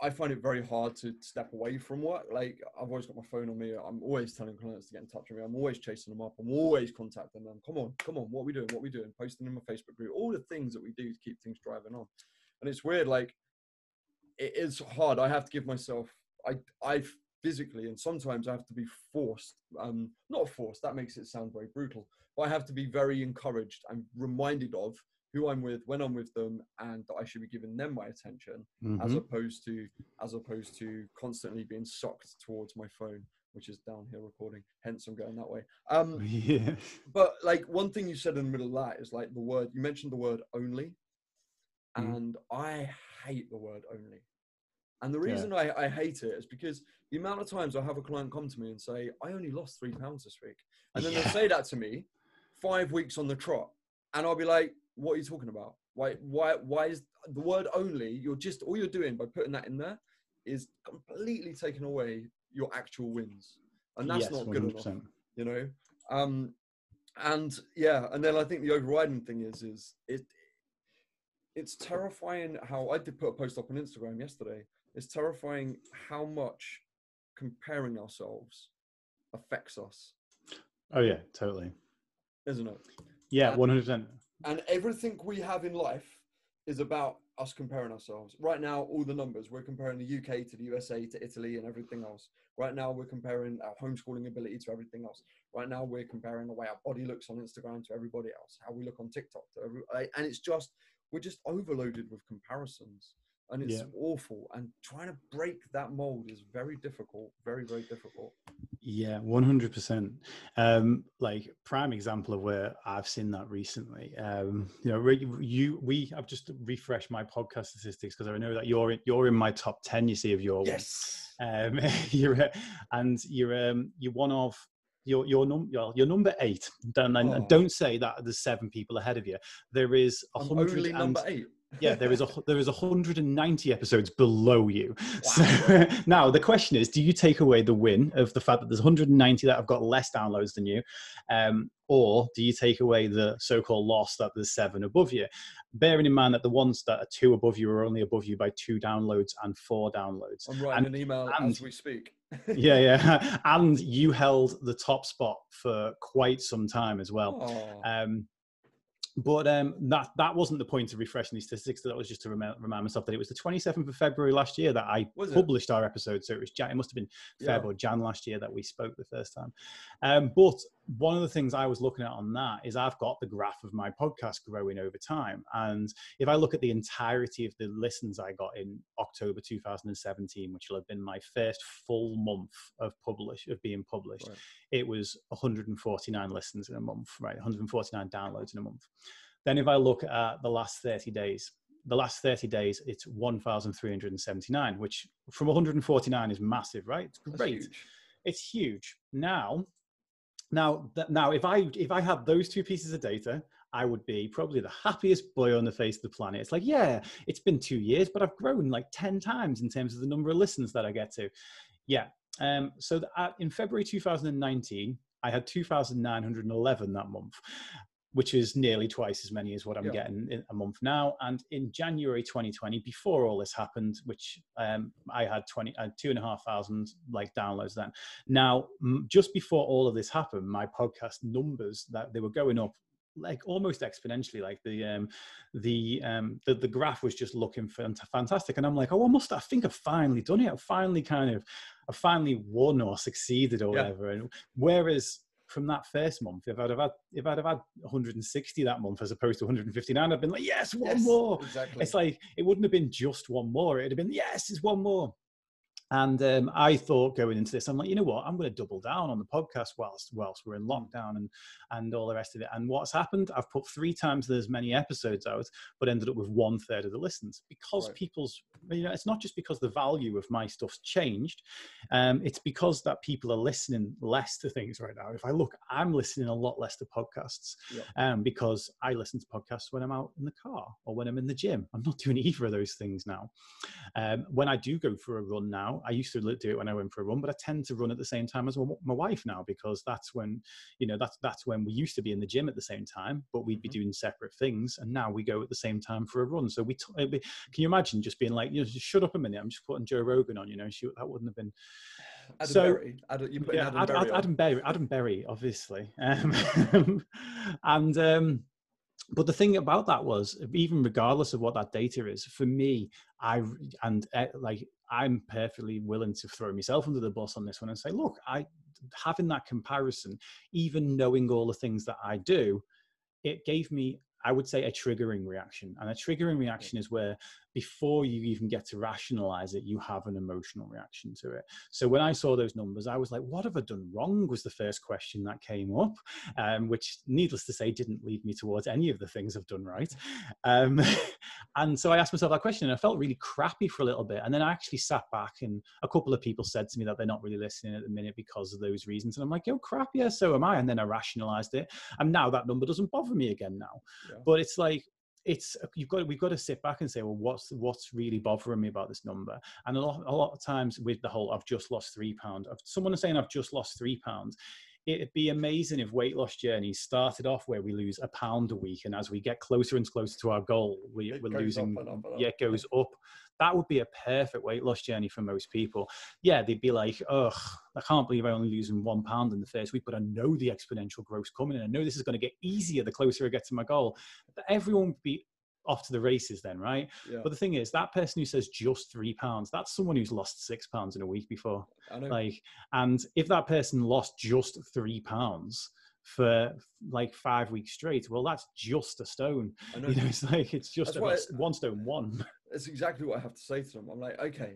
[SPEAKER 1] I find it very hard to step away from work. Like I've always got my phone on me. I'm always telling clients to get in touch with me. I'm always chasing them up. I'm always contacting them. Come on, come on. What are we doing? What are we doing? Posting in my Facebook group. All the things that we do to keep things driving on. And it's weird. Like it is hard. I have to give myself. I I physically and sometimes I have to be forced. Um, not forced. That makes it sound very brutal but I have to be very encouraged and reminded of who I'm with, when I'm with them, and that I should be giving them my attention, mm-hmm. as opposed to as opposed to constantly being sucked towards my phone, which is down here recording. Hence, I'm going that way. Um, yeah. But like one thing you said in the middle of that is like the word you mentioned the word only, mm. and I hate the word only. And the reason yeah. I, I hate it is because the amount of times I have a client come to me and say, I only lost three pounds this week. And then yeah. they say that to me five weeks on the trot, and I'll be like, "What are you talking about? Why? Why? Why is the word only? You're just all you're doing by putting that in there is completely taking away your actual wins, and that's yes, not good 100%. enough. You know." Um, and yeah, and then I think the overriding thing is is it. It's terrifying how I did put a post up on Instagram yesterday. It's terrifying how much comparing ourselves affects us.
[SPEAKER 2] Oh yeah, totally
[SPEAKER 1] isn't it?
[SPEAKER 2] Yeah, one hundred percent.
[SPEAKER 1] And everything we have in life is about us comparing ourselves. Right now, all the numbers we're comparing the UK to the USA to Italy and everything else. Right now, we're comparing our homeschooling ability to everything else. Right now, we're comparing the way our body looks on Instagram to everybody else, how we look on TikTok to every, and it's just we're just overloaded with comparisons and it's yeah. awful and trying to break that mold is very difficult very very difficult
[SPEAKER 2] yeah 100% um like prime example of where i've seen that recently um you know you we i've just refreshed my podcast statistics because i know that you're in, you're in my top 10 you see of your
[SPEAKER 1] yes
[SPEAKER 2] um you're and you're um you're one of you're you're, num- you're, you're number eight. Don't, oh. don't say that there's seven people ahead of you. There is a hundred.
[SPEAKER 1] Only number eight
[SPEAKER 2] yeah there is a there is 190 episodes below you. Wow. so now the question is do you take away the win of the fact that there's 190 that have got less downloads than you um, or do you take away the so-called loss that there's seven above you? Bearing in mind that the ones that are two above you are only above you by two downloads and four downloads.
[SPEAKER 1] I'm writing and, an email and, as we speak.
[SPEAKER 2] Yeah yeah. And you held the top spot for quite some time as well. Oh. um, but um, that that wasn't the point of refreshing these statistics. That was just to remind, remind myself that it was the 27th of February last year that I published our episode. So it was Jan, it must have been Feb yeah. or Jan last year that we spoke the first time. Um, but one of the things I was looking at on that is I've got the graph of my podcast growing over time, and if I look at the entirety of the listens I got in October 2017, which will have been my first full month of publish of being published, right. it was 149 listens in a month, right? 149 downloads in a month. Then if I look at the last 30 days, the last 30 days, it's 1,379, which from 149 is massive, right? It's great. It's huge. Now, now, now, if I if I had those two pieces of data, I would be probably the happiest boy on the face of the planet. It's like, yeah, it's been two years, but I've grown like ten times in terms of the number of listens that I get to. Yeah. Um, so uh, in February 2019, I had 2,911 that month which is nearly twice as many as what I'm yeah. getting in a month now. And in January 2020, before all this happened, which um, I had 20, uh, two and a half thousand like downloads then. Now, m- just before all of this happened, my podcast numbers that they were going up like almost exponentially like the um the um the, the graph was just looking fantastic and i'm like oh i must i think i've finally done it i've finally kind of i finally won or succeeded or yeah. whatever and whereas from that first month, if I'd have had if I'd have had 160 that month as opposed to 159, I'd been like, yes, one yes, more. Exactly. It's like it wouldn't have been just one more. It'd have been yes, it's one more. And um, I thought going into this, I'm like, you know what? I'm going to double down on the podcast whilst whilst we're in lockdown and and all the rest of it. And what's happened? I've put three times as many episodes out, but ended up with one third of the listens because right. people's you know it's not just because the value of my stuff's changed. Um, it's because that people are listening less to things right now. If I look, I'm listening a lot less to podcasts yeah. um, because I listen to podcasts when I'm out in the car or when I'm in the gym. I'm not doing either of those things now. Um, when I do go for a run now now. I used to do it when I went for a run, but I tend to run at the same time as my wife now because that's when, you know, that's that's when we used to be in the gym at the same time, but we'd be mm-hmm. doing separate things, and now we go at the same time for a run. So we, t- can you imagine just being like, you know, just shut up a minute, I'm just putting Joe Rogan on, you know, she, that wouldn't have been.
[SPEAKER 1] Adam so, Berry. Adam, yeah, Adam, Berry
[SPEAKER 2] Adam Berry. Adam Berry, obviously, um, and. Um, but the thing about that was even regardless of what that data is for me i and uh, like i'm perfectly willing to throw myself under the bus on this one and say look i having that comparison even knowing all the things that i do it gave me I would say a triggering reaction. And a triggering reaction is where before you even get to rationalize it, you have an emotional reaction to it. So when I saw those numbers, I was like, what have I done wrong? Was the first question that came up, um, which needless to say, didn't lead me towards any of the things I've done right. Um, and so I asked myself that question and I felt really crappy for a little bit. And then I actually sat back and a couple of people said to me that they're not really listening at the minute because of those reasons. And I'm like, oh crap, yeah, so am I. And then I rationalized it. And now that number doesn't bother me again now. Yeah. But it's like, it's uh, you've got we've got to sit back and say well what's what's really bothering me about this number and a lot, a lot of times with the whole i've just lost three pounds someone is saying i've just lost three pounds it'd be amazing if weight loss journeys started off where we lose a pound a week and as we get closer and closer to our goal we, are losing up and up and up. yeah it goes up that would be a perfect weight loss journey for most people yeah they'd be like ugh i can't believe i'm only losing one pound in the first week but i know the exponential growth's coming and i know this is going to get easier the closer i get to my goal everyone would be off to the races then, right? Yeah. But the thing is, that person who says just three pounds, that's someone who's lost six pounds in a week before. Like, and if that person lost just three pounds for like five weeks straight, well, that's just a stone. You know, it's like it's just a, one stone one.
[SPEAKER 1] It's exactly what I have to say to them. I'm like, okay,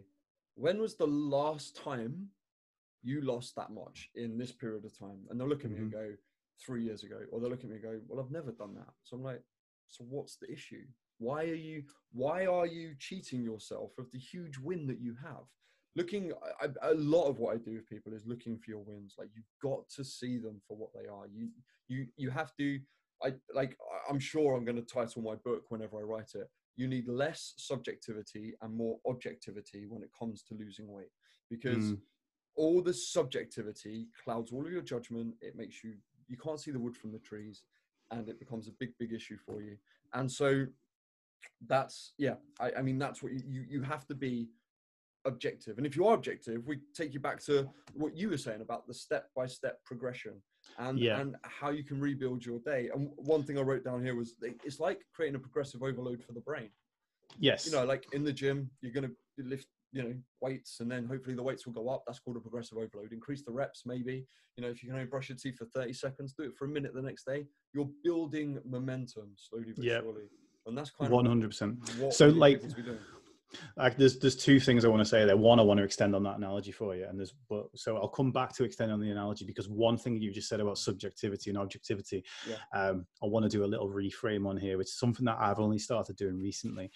[SPEAKER 1] when was the last time you lost that much in this period of time? And they'll look at mm-hmm. me and mm-hmm. go, three years ago, or they'll look at me and go, well, I've never done that. So I'm like, so what's the issue? Why are you why are you cheating yourself of the huge win that you have? Looking, I, a lot of what I do with people is looking for your wins. Like you've got to see them for what they are. You you you have to. I like. I'm sure I'm going to title my book whenever I write it. You need less subjectivity and more objectivity when it comes to losing weight because. Mm. all the subjectivity clouds all of your judgment. It makes you you can't see the wood from the trees and it becomes a big big issue for you. And so that's yeah I, I mean that's what you, you you have to be objective. And if you are objective we take you back to what you were saying about the step by step progression and yeah. and how you can rebuild your day. And one thing i wrote down here was it's like creating a progressive overload for the brain.
[SPEAKER 2] Yes.
[SPEAKER 1] You know like in the gym you're going to lift you know weights and then hopefully the weights will go up. That's called a progressive overload. Increase the reps maybe. You know if you can only brush your teeth for 30 seconds do it for a minute the next day. You're building momentum slowly but yep. surely. And that's kind
[SPEAKER 2] 100%. of so like like there's there's two things I want to say there. One, I want to extend on that analogy for you, and there's but so I'll come back to extend on the analogy because one thing you just said about subjectivity and objectivity, yeah. um, I want to do a little reframe on here, which is something that I've only started doing recently.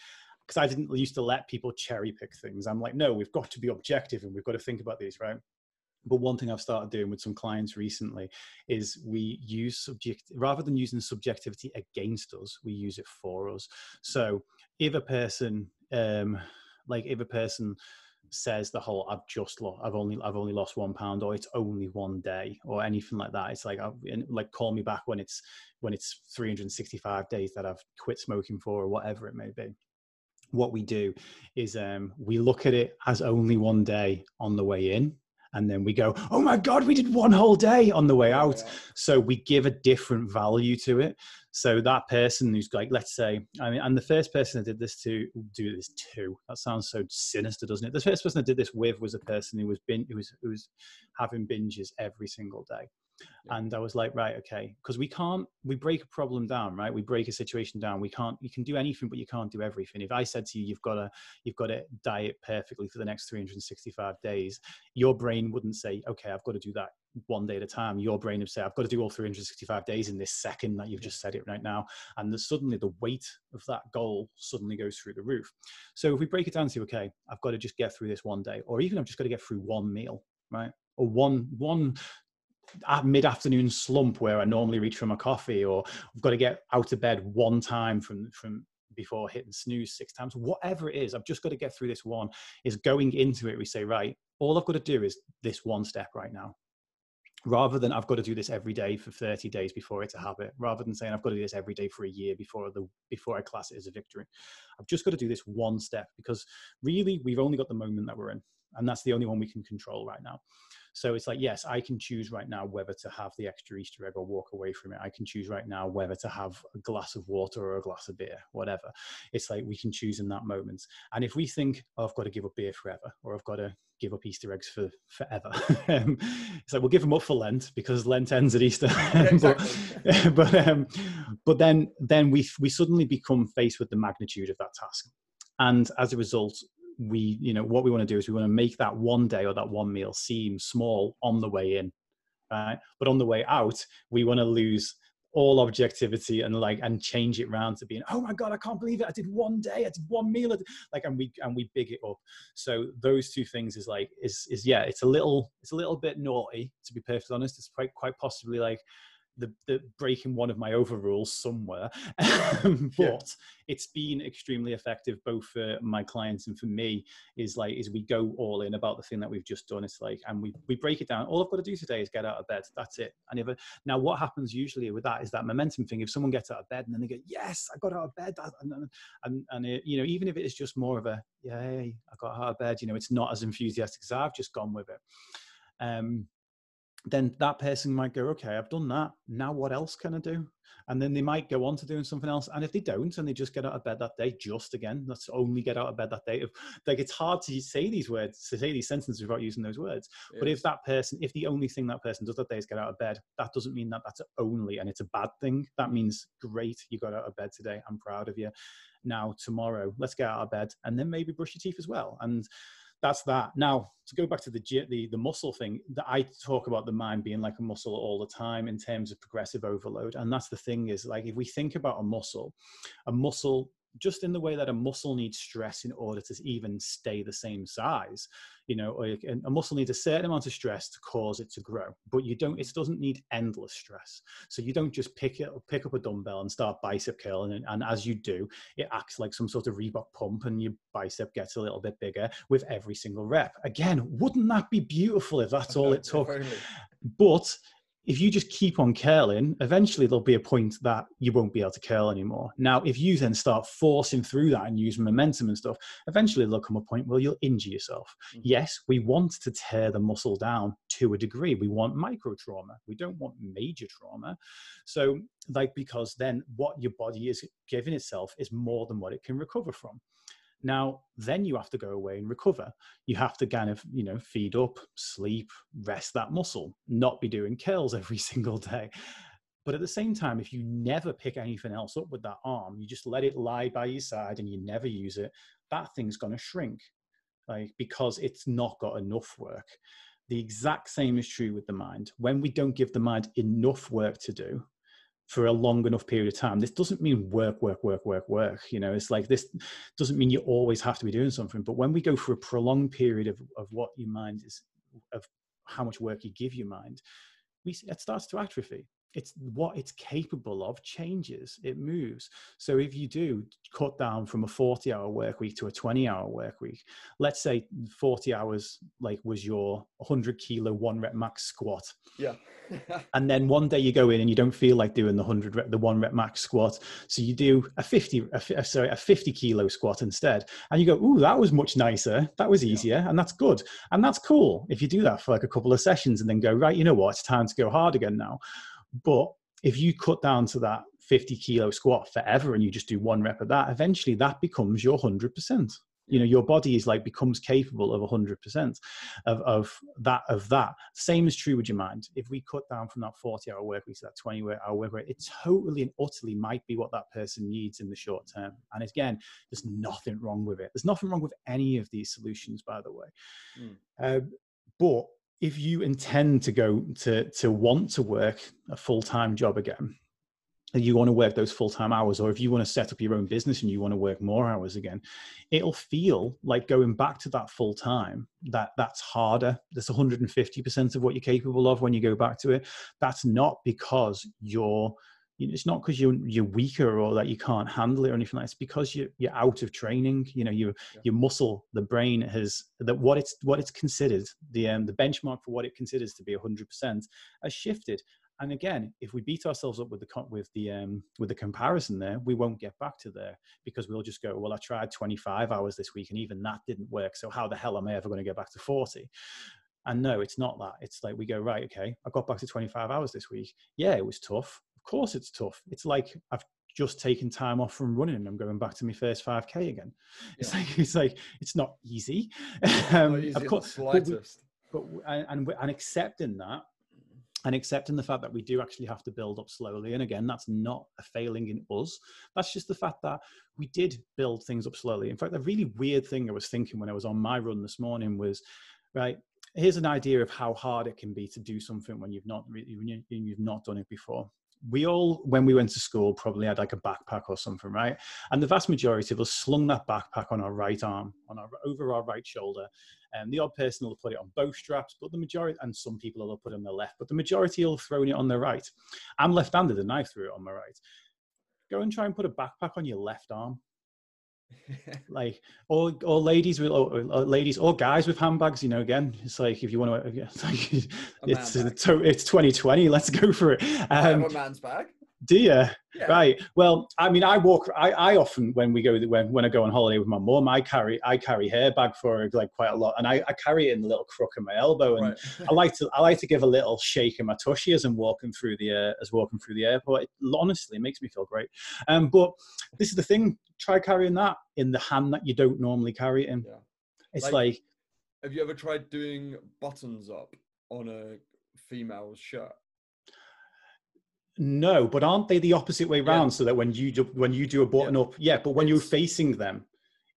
[SPEAKER 2] Because I didn't used to let people cherry pick things. I'm like, no, we've got to be objective and we've got to think about these, right? But one thing I've started doing with some clients recently is we use subject rather than using subjectivity against us, we use it for us. So if a person, um, like if a person says the whole "I've just lost, I've only, I've only lost one pound," or it's only one day, or anything like that, it's like, I've, like call me back when it's when it's 365 days that I've quit smoking for, or whatever it may be what we do is um, we look at it as only one day on the way in and then we go oh my god we did one whole day on the way out. Yeah. so we give a different value to it. So that person who's like let's say i mean and the first person that did this to do this to that sounds so sinister doesn't it? The first person that did this with was a person who was bin, who was who was having binges every single day yeah. and i was like right okay. Because we can't we break a problem down right? We break a situation down. We can't you can do anything but you can't do everything. If i said to you you've got to you've got to diet perfectly for the next 365 days your brain wouldn't say okay i've got to do that one day at a time. Your brain would say i've got to do all 365 days in this second that you've just said it right now and the, suddenly the weight of that goal suddenly goes through the roof. So if we break it down to okay i've got to just get through this one day or even i've just got to get through one meal right? Or one one mid-afternoon slump where I normally reach for my coffee, or I've got to get out of bed one time from from before hitting snooze six times, whatever it is, I've just got to get through this one. Is going into it, we say, right, all I've got to do is this one step right now. Rather than I've got to do this every day for 30 days before it's a habit, rather than saying I've got to do this every day for a year before the before I class it as a victory. I've just got to do this one step because really we've only got the moment that we're in. And that's the only one we can control right now. So it's like, yes, I can choose right now whether to have the extra Easter egg or walk away from it. I can choose right now whether to have a glass of water or a glass of beer, whatever. It's like we can choose in that moment. And if we think, oh, I've got to give up beer forever, or I've got to give up Easter eggs for forever, um, it's like we'll give them up for Lent because Lent ends at Easter. but but, um, but then then we we suddenly become faced with the magnitude of that task. And as a result, we you know what we want to do is we want to make that one day or that one meal seem small on the way in right? But on the way out we want to lose all objectivity and like and change it around to being oh my god i can't believe it. I did one day. I did one meal. Like and we and we big it up. So those two things is like is is yeah it's a little it's a little bit naughty to be perfectly honest. It's quite quite possibly like the, the breaking one of my overrules somewhere. But yeah. it's been extremely effective both for my clients and for me is like is we go all in about the thing that we've just done. It's like and we, we break it down. All i've got to do today is get out of bed. That's it. And if now what happens usually with that is that momentum thing. If someone gets out of bed and then they go yes i got out of bed and and, and it, you know even if it is just more of a yay i got out of bed you know it's not as enthusiastic as i've just gone with it. Um then that person might go, okay, I've done that. Now what else can I do? And then they might go on to doing something else. And if they don't, and they just get out of bed that day, just again, let's only get out of bed that day. If, like it's hard to say these words, to say these sentences without using those words. Yes. But if that person, if the only thing that person does that day is get out of bed, that doesn't mean that that's only, and it's a bad thing. That means great, you got out of bed today. I'm proud of you. Now tomorrow, let's get out of bed, and then maybe brush your teeth as well. And that's that. Now, to go back to the the the muscle thing, that I talk about the mind being like a muscle all the time in terms of progressive overload, and that's the thing is like if we think about a muscle, a muscle just in the way that a muscle needs stress in order to even stay the same size you know a muscle needs a certain amount of stress to cause it to grow but you don't it doesn't need endless stress. So you don't just pick it pick up a dumbbell and start bicep curling and, and as you do it acts like some sort of reebok pump and your bicep gets a little bit bigger with every single rep. Again wouldn't that be beautiful if that's all it took? but if you just keep on curling, eventually there'll be a point that you won't be able to curl anymore. Now, if you then start forcing through that and use momentum and stuff, eventually there'll come a point where you'll injure yourself. Mm-hmm. Yes, we want to tear the muscle down to a degree. We want micro trauma. We don't want major trauma. So, like, because then what your body is giving itself is more than what it can recover from. Now, then you have to go away and recover. You have to kind of, you know, feed up, sleep, rest that muscle, not be doing curls every single day. But at the same time, if you never pick anything else up with that arm, you just let it lie by your side and you never use it, that thing's going to shrink, like because it's not got enough work. The exact same is true with the mind. When we don't give the mind enough work to do, for a long enough period of time. This doesn't mean work, work, work, work, work. You know, it's like this doesn't mean you always have to be doing something. But when we go for a prolonged period of, of what your mind is, of how much work you give your mind, we it starts to atrophy it's what it's capable of changes it moves. So if you do cut down from a 40 hour work week to a 20 hour work week let's say 40 hours like was your 100 kilo one rep max squat.
[SPEAKER 1] Yeah.
[SPEAKER 2] And then one day you go in and you don't feel like doing the 100 rep the one rep max squat. So you do a 50 a, uh, sorry a 50 kilo squat instead. And you go ooh that was much nicer. That was easier. Yeah. and that's good. And that's cool if you do that for like a couple of sessions and then go right you know what? It's time to go hard again now but if you cut down to that 50 kilo squat forever and you just do one rep of that, eventually that becomes your 100%. You know, your body is like becomes capable of 100% of, of that. Of that, same is true with your mind. If we cut down from that 40 hour work week to that 20 hour work week, it totally and utterly might be what that person needs in the short term. And again, there's nothing wrong with it. There's nothing wrong with any of these solutions, by the way. Mm. Uh, but if you intend to go to to want to work a full-time job again you want to work those full-time hours or if you want to set up your own business and you want to work more hours again it'll feel like going back to that full-time that that's harder. That's 150% of what you're capable of when you go back to it. That's not because you're it's not because you're you're weaker or that you can't handle it or anything like that. It's because you you're out of training. You know, you yeah. your muscle, the brain has that what it's what it's considered the um the benchmark for what it considers to be hundred percent has shifted. And again, if we beat ourselves up with the with the um, with the comparison there, we won't get back to there because we'll just go, well, I tried 25 hours this week and even that didn't work. So how the hell am I ever going to get back to 40? And no, it's not that. It's like we go, right, okay, I got back to 25 hours this week. Yeah, it was tough course it's tough. It's like I've just taken time off from running and I'm going back to my first 5k again. Yeah. It's like it's like it's not easy.
[SPEAKER 1] um, easy of course, but, we,
[SPEAKER 2] but and, and accepting that and accepting the fact that we do actually have to build up slowly. And again, that's not a failing in us. That's just the fact that we did build things up slowly. In fact, a really weird thing I was thinking when I was on my run this morning was, right, here's an idea of how hard it can be to do something when you've not really when you've not done it before we all, when we went to school, probably had like a backpack or something, right? And the vast majority of us slung that backpack on our right arm, on our over our right shoulder. And the odd person will put it on both straps, but the majority, and some people will put it on the left, but the majority will throw it on the right. I'm left-handed, and I threw it on my right. Go and try and put a backpack on your left arm like all or ladies with or, or, ladies or guys with handbags you know again it's like if you want to it's like, it's it's 2020 let's go for it.
[SPEAKER 1] Um, a man's bag
[SPEAKER 2] do you? Yeah. Right. Well, I mean, I walk. I, I often when we go when when I go on holiday with my mum, I carry I carry hair bag for her like quite a lot, and I, I carry it in the little crook of my elbow, and right. I like to I like to give a little shake in my tushy as I'm walking through the uh, as walking through the airport. It, honestly, makes me feel great. Um, but this is the thing: try carrying that in the hand that you don't normally carry it in. Yeah. It's like, like
[SPEAKER 1] have you ever tried doing buttons up on a female's shirt?
[SPEAKER 2] No, but aren't they the opposite way around? Yeah. So that when you do when you do a button yeah. up, yeah, but when you're facing them,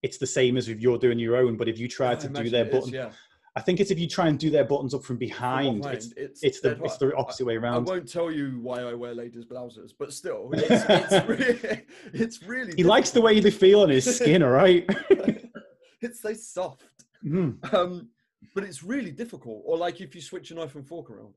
[SPEAKER 2] it's the same as if you're doing your own. But if you try to do their button, is, yeah. I think it's if you try and do their buttons up from behind, from it's, it's, it's, the it's the opposite way around.
[SPEAKER 1] I won't tell you why I wear ladies' blouses, but still, it's, it's really, it's really.
[SPEAKER 2] He difficult. likes the way they feel on his skin, all right.
[SPEAKER 1] it's so soft, mm. um, but it's really difficult. Or like if you switch a knife and fork around.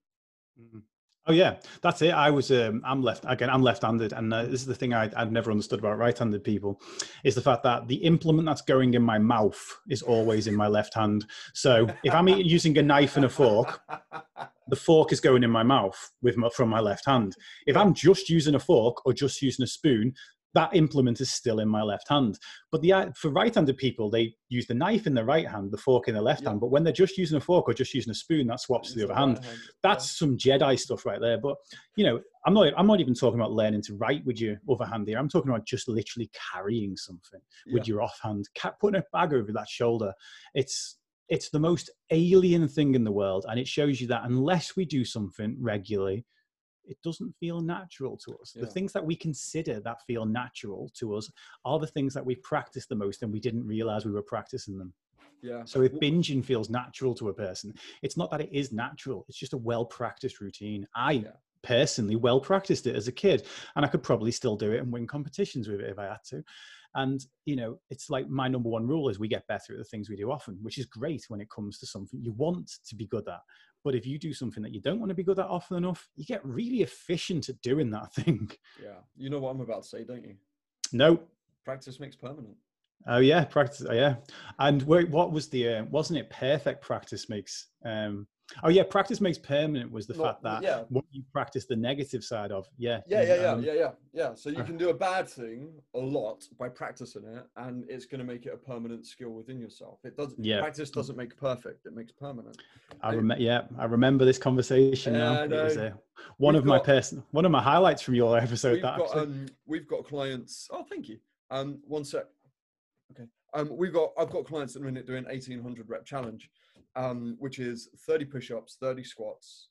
[SPEAKER 2] Mm. Oh yeah, that's it. I was um, I'm left again. I'm left-handed, and uh, this is the thing I, I've never understood about right-handed people, is the fact that the implement that's going in my mouth is always in my left hand. So if I'm using a knife and a fork, the fork is going in my mouth with my, from my left hand. If I'm just using a fork or just using a spoon, that implement is still in my left hand. But the uh, for right-handed people, they use the knife in the right hand, the fork in the left yeah. hand. But when they're just using a fork or just using a spoon, that swaps to the other hand. hand. That's yeah. some Jedi stuff right there. But you know, I'm not. I'm not even talking about learning to write with your other hand here. I'm talking about just literally carrying something yeah. with your offhand, putting a bag over that shoulder. It's it's the most alien thing in the world, and it shows you that unless we do something regularly it doesn't feel natural to us. Yeah. The things that we consider that feel natural to us are the things that we practice the most and we didn't realize we were practicing them.
[SPEAKER 1] Yeah.
[SPEAKER 2] So if binging feels natural to a person, it's not that it is natural, it's just a well practiced routine. I yeah. personally well practiced it as a kid and I could probably still do it and win competitions with it if I had to. And you know, it's like my number one rule is we get better at the things we do often, which is great when it comes to something you want to be good at. But if you do something that you don't want to be good at often enough, you get really efficient at doing that thing.
[SPEAKER 1] Yeah. You know what I'm about to say, don't you?
[SPEAKER 2] No.
[SPEAKER 1] Practice makes permanent.
[SPEAKER 2] Oh yeah, practice. Yeah, and what was the? Uh, wasn't it perfect? Practice makes um, Oh yeah, practice makes permanent was the fact that yeah. what you practice the negative side of. Yeah.
[SPEAKER 1] Yeah, yeah, yeah, um, yeah, yeah, yeah. So you can do a bad thing a lot by practicing it, and it's going to make it a permanent skill within yourself. It doesn't. Yeah. Practice doesn't make perfect; it makes permanent.
[SPEAKER 2] I remember. Yeah, I remember this conversation. Yeah, now. It was, one we've of got, my person, one of my highlights from your episode.
[SPEAKER 1] We've
[SPEAKER 2] that
[SPEAKER 1] got, um, we've got clients. Oh, thank you. Um, one sec. Okay. Um, we've got. I've got clients at the minute doing eighteen hundred rep challenge um, which is 30 push-ups, 30 squats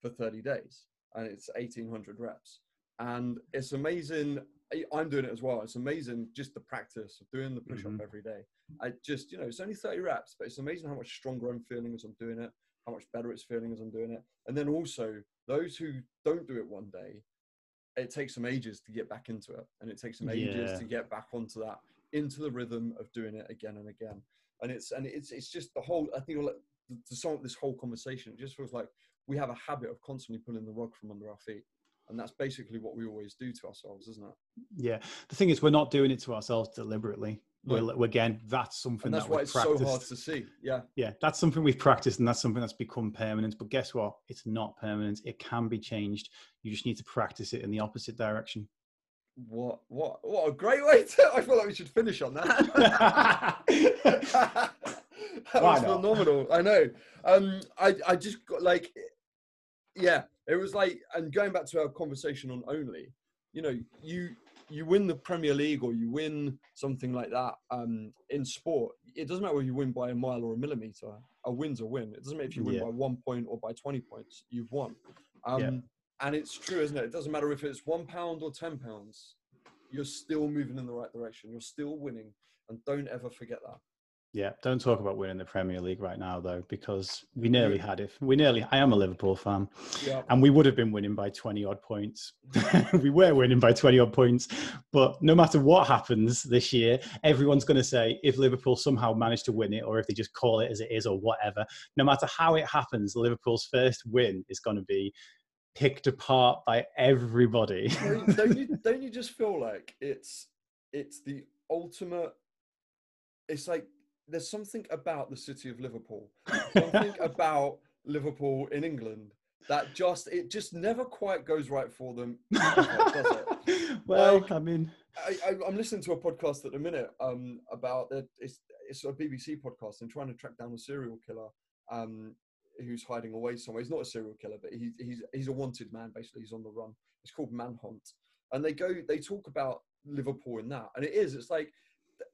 [SPEAKER 1] for 30 days, and it's 1800 reps. And it's amazing. I'm doing it as well. It's amazing just the practice of doing the push-up mm-hmm. every day. I just, you know, it's only 30 reps, but it's amazing how much stronger I'm feeling as I'm doing it, how much better it's feeling as I'm doing it. And then also those who don't do it one day, it takes them ages to get back into it, and it takes them ages yeah. to get back onto that, into the rhythm of doing it again and again and it's and it's it's just the whole. I think the song, of this whole conversation, it just feels like we have a habit of constantly pulling the rug from under our feet. and that's basically what we always do to ourselves, isn't it?
[SPEAKER 2] Yeah. The thing is, we're not doing it to ourselves deliberately. No. We're, again, that's something
[SPEAKER 1] and that's
[SPEAKER 2] that
[SPEAKER 1] why it's
[SPEAKER 2] practiced.
[SPEAKER 1] so hard to see. Yeah.
[SPEAKER 2] Yeah, that's something we've practiced, and that's something that's become permanent. But guess what? It's not permanent. It can be changed. You just need to practice it in the opposite direction.
[SPEAKER 1] What what what a great way to I feel like we should finish on that. that was phenomenal. I know. Um I I just got like yeah, it was like and going back to our conversation on only, you know, you you win the Premier League or you win something like that um, in sport, it doesn't matter whether you win by a mile or a millimeter. A win's a win. It doesn't matter if you win yeah. by one point or by 20 points, you've won. Um, yeah. And it's true, isn't it? It doesn't matter if it's one pound or 10 pounds, you're still moving in the right direction. You're still winning. And don't ever forget that.
[SPEAKER 2] Yeah, don't talk about winning the Premier League right now, though, because we nearly had it. We nearly. I am a Liverpool fan, yeah. and we would have been winning by twenty odd points. we were winning by twenty odd points, but no matter what happens this year, everyone's going to say if Liverpool somehow managed to win it, or if they just call it as it is, or whatever. No matter how it happens, Liverpool's first win is going to be picked apart by everybody.
[SPEAKER 1] don't, don't, you, don't you just feel like it's it's the ultimate? It's like there's something about the city of Liverpool, something about Liverpool in England that just it just never quite goes right for them, does
[SPEAKER 2] it? Well, like, I mean,
[SPEAKER 1] I, am listening to a podcast at the minute um, about the, it's it's a BBC podcast and trying to track down a serial killer um, who's hiding away somewhere. He's not a serial killer, but he, he's he's a wanted man. Basically, he's on the run. It's called Manhunt, and they go they talk about Liverpool in that, and it is. It's like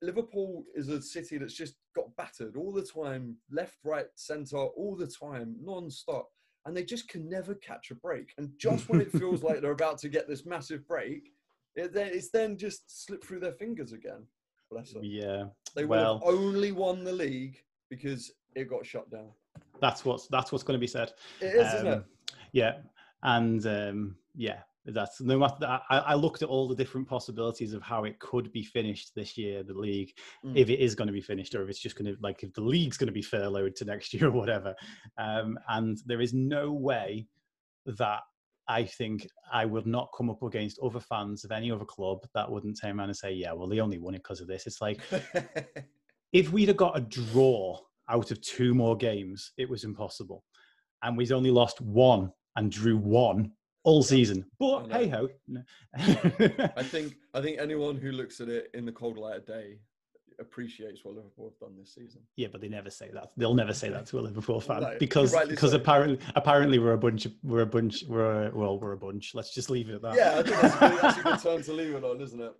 [SPEAKER 1] Liverpool is a city that's just got battered all the time, left, right, centre, all the time, non-stop, and they just can never catch a break. And just when it feels like they're about to get this massive break, it, then, it's then just slipped through their fingers again. Bless them.
[SPEAKER 2] Yeah.
[SPEAKER 1] They well, only won the league because it got shut down.
[SPEAKER 2] That's what's that's what's going to be said.
[SPEAKER 1] It is, um, isn't it?
[SPEAKER 2] Yeah, and um, yeah, that's no matter that I, I, looked at all the different possibilities of how it could be finished this year the league mm. if it is going to be finished or if it's just going to like if the league's going to be furloughed to next year or whatever um, and there is no way that I think I would not come up against other fans of any other club that wouldn't turn around and say, yeah, well, they only won it because of this. It's like, if we'd have got a draw out of two more games, it was impossible. And we'd only lost one and drew one all season. But hey ho.
[SPEAKER 1] I think I think anyone who looks at it in the cold light of day appreciates what Liverpool have done this season.
[SPEAKER 2] Yeah, but they never say that. They'll never say that to a Liverpool fan no, because because so. apparently apparently we're a bunch of, we're a bunch we're a, well we're a bunch. Let's just leave it at that.
[SPEAKER 1] Yeah, I think that's, a good, that's a good term to leave it on, isn't it?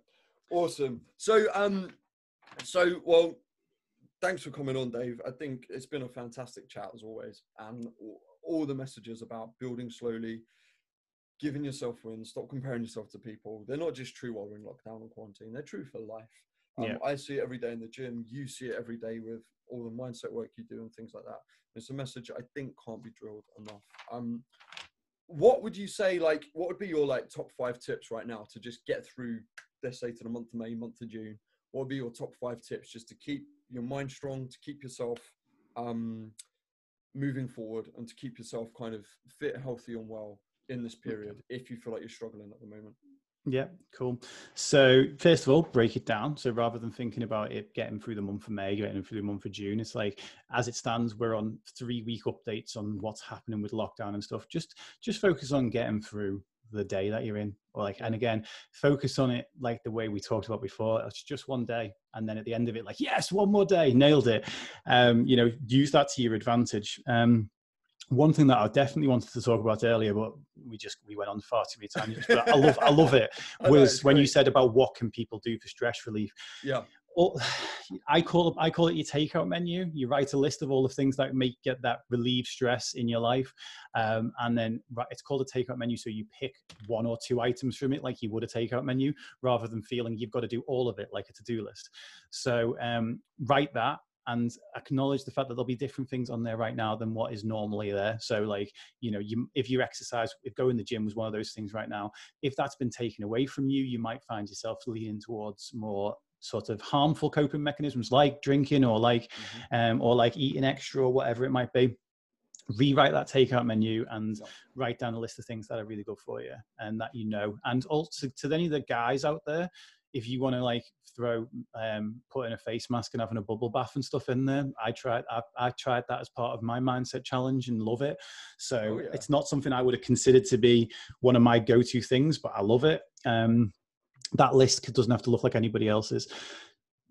[SPEAKER 1] Awesome. So um, so well, thanks for coming on, Dave. I think it's been a fantastic chat as always, and all the messages about building slowly giving yourself wins, stop comparing yourself to people. They're not just true while we're in lockdown and quarantine, they're true for life. Um, yeah. I see it every day in the gym. You see it every day with all the mindset work you do and things like that. It's a message I think can't be drilled enough. Um, what would you say, like, what would be your like top five tips right now to just get through, let's say, to the month of May, month of June? What would be your top five tips just to keep your mind strong, to keep yourself um, moving forward, and to keep yourself kind of fit, healthy, and well in this period if you feel like you're struggling at the moment?
[SPEAKER 2] Yeah, cool. So first of all, break it down. So rather than thinking about it getting through the month of May, getting through the month of June, it's like as it stands, we're on three week updates on what's happening with lockdown and stuff. Just just focus on getting through the day that you're in. Or like and again, focus on it like the way we talked about before. It's just one day. And then at the end of it, like, yes, one more day, nailed it. Um, you know, use that to your advantage. Um, one thing that I definitely wanted to talk about earlier, but we just we went on far too many times. But I love I love it was when you said about what can people do for stress relief.
[SPEAKER 1] Yeah.
[SPEAKER 2] I call it I call it your takeout menu. You write a list of all the things that make get that relieve stress in your life, um, and then it's called a takeout menu. So you pick one or two items from it, like you would a takeout menu, rather than feeling you've got to do all of it like a to do list. So um, write that and acknowledge the fact that there'll be different things on there right now than what is normally there. So, like, you know, you, if you exercise, if going to the gym was one of those things right now, if that's been taken away from you, you might find yourself leaning towards more sort of harmful coping mechanisms like drinking or like, mm-hmm. um, or like eating extra or whatever it might be rewrite that takeout menu and yeah. write down a list of things that are really good for you and that you know. And also to any of the guys out there, if you want to like throw um, putting a face mask and having a bubble bath and stuff in there, I tried I, I tried that as part of my mindset challenge and love it. So oh, yeah. it's not something I would have considered to be one of my go-to things, but I love it. Um, that list doesn't have to look like anybody else's.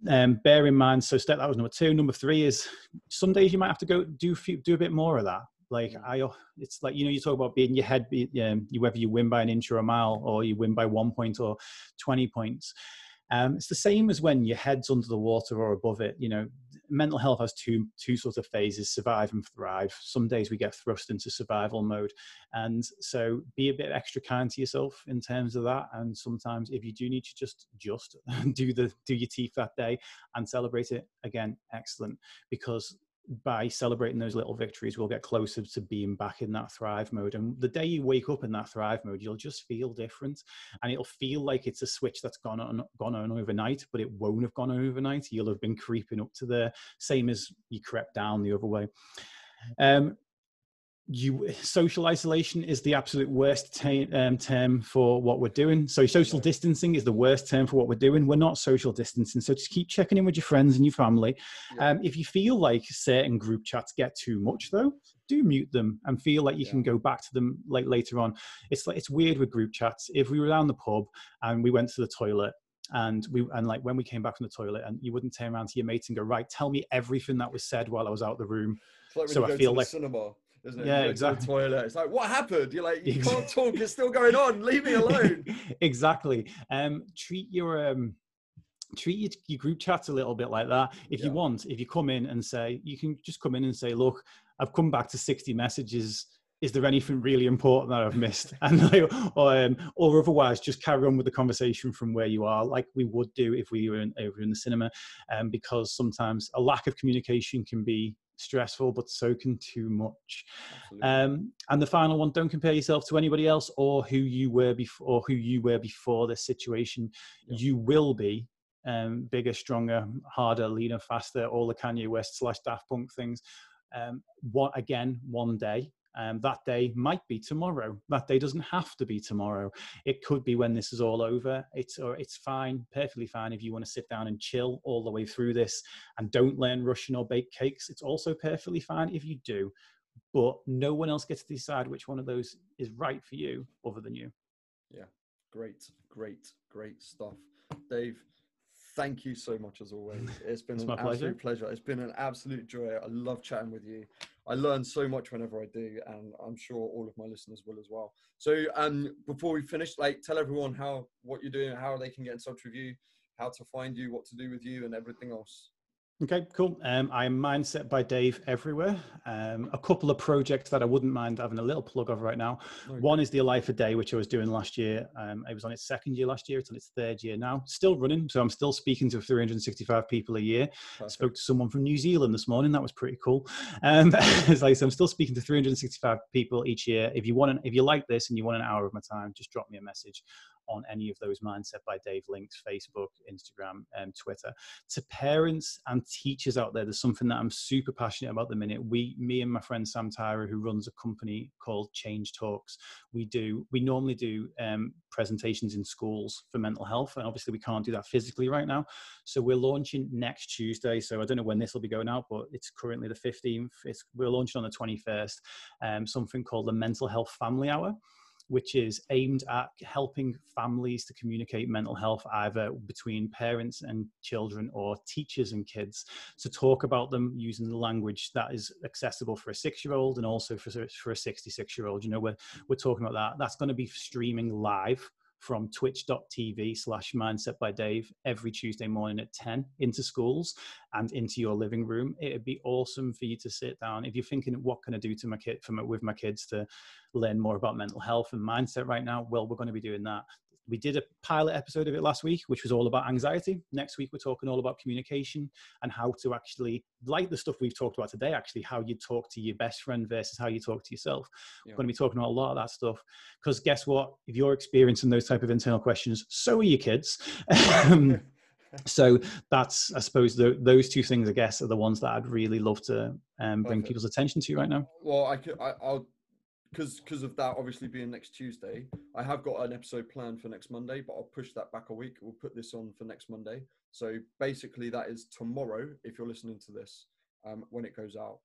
[SPEAKER 2] Um, bear in mind, so step that was number two. Number three is some days you might have to go do few, do a bit more of that. Like I, it's like you know, you talk about being your head, um, whether you win by an inch or a mile, or you win by one point or twenty points. Um, it's the same as when your head's under the water or above it. You know, mental health has two two sort of phases: survive and thrive. Some days we get thrust into survival mode, and so be a bit extra kind to yourself in terms of that. And sometimes, if you do need to just just do the do your teeth that day and celebrate it again, excellent, because by celebrating those little victories, we'll get closer to being back in that thrive mode. And the day you wake up in that thrive mode, you'll just feel different, and it'll feel like it's a switch that's gone on gone on overnight, but it won't have gone on overnight. You'll have been creeping up to the same as you crept down the other way. Um, you social isolation is the absolute worst t- um, term for what we're doing. So social distancing is the worst term for what we're doing. We're not social distancing. So just keep checking in with your friends and your family. Yeah. Um, if you feel like certain group chats get too much, though, do mute them and feel like you yeah. can go back to them like later on. It's like it's weird with group chats. If we were down the pub and we went to the toilet and we and like when we came back from the toilet and you wouldn't turn around to your mates and go right tell me everything that was said while i was out of the room
[SPEAKER 1] like so i feel like cinema isn't it?
[SPEAKER 2] Yeah, exactly.
[SPEAKER 1] toilet. It's like, what happened? You're like, you can't talk. It's still going on. Leave me alone.
[SPEAKER 2] exactly. Um, treat your um, treat your, your, group chats a little bit like that. If yeah. you want, if you come in and say, you can just come in and say, look, I've come back to 60 messages. Is there anything really important that I've missed? And like, or, um, or otherwise, just carry on with the conversation from where you are, like we would do if we were in, over in the cinema, um, because sometimes a lack of communication can be stressful, but so can too much. Um, and the final one: don't compare yourself to anybody else or who you were before, or who you were before this situation. Yeah. You will be um, bigger, stronger, harder, leaner, faster. All the Kanye West slash Daft Punk things. Um, what again? One day, um, that day might be tomorrow. That day doesn't have to be tomorrow. It could be when this is all over. It's or it's fine, perfectly fine if you want to sit down and chill all the way through this and don't learn Russian or bake cakes. It's also perfectly fine if you do. But no one else gets to decide which one of those is right for you other than you.
[SPEAKER 1] Yeah, great, great, great stuff. Dave, thank you so much as always. It's been it's an absolute pleasure. pleasure. It's been an absolute joy. I love chatting with you. I learn so much whenever I do, and I'm sure all of my listeners will as well. So, um, before we finish, like, tell everyone how what you're doing, how they can get in touch with you, how to find you, what to do with you, and everything else.
[SPEAKER 2] Okay, cool. Um, I'm Mindset by Dave everywhere. Um, a couple of projects that I wouldn't mind having a little plug of right now. Okay. One is the Life a Day, which I was doing last year. Um, it was on its second year last year. It's on its third year now. Still running, so I'm still speaking to 365 people a year. Perfect. Spoke to someone from New Zealand this morning. That was pretty cool. Um, it's like so I'm still speaking to 365 people each year. If you want, an, if you like this and you want an hour of my time, just drop me a message on any of those Mindset by Dave links, Facebook, Instagram, and Twitter. To parents and teachers out there, there's something that I'm super passionate about the minute. We, me and my friend Sam Tyra, who runs a company called Change Talks, we do, we normally do um, presentations in schools for mental health. And obviously we can't do that physically right now. So we're launching next Tuesday. So I don't know when this will be going out, but it's currently the 15th. It's, we're launching on the 21st, um, something called the Mental Health Family Hour which is aimed at helping families to communicate mental health either between parents and children or teachers and kids to talk about them using the language that is accessible for a six year old and also for, for a 66 year old. You know, we're, we're talking about that. That's going to be streaming live from twitch.tv slash mindset by Dave every Tuesday morning at 10 into schools and into your living room. It'd be awesome for you to sit down. If you're thinking, what can I do to my kid my, with my kids to learn more about mental health and mindset right now? Well, we're going to be doing that we did a pilot episode of it last week, which was all about anxiety. Next week, we're talking all about communication and how to actually, like the stuff we've talked about today, actually, how you talk to your best friend versus how you talk to yourself. Yeah. We're going to be talking about a lot of that stuff. Because guess what? If you're experiencing those type of internal questions, so are your kids. Um, so that's i suppose the, those two things i guess are the ones that i'd really love to um, bring people's attention to right now
[SPEAKER 1] well i could I, i'll because because of that obviously being next tuesday i have got an episode planned for next monday but i'll push that back a week we'll put this on for next monday so basically that is tomorrow if you're listening to this um, when it goes out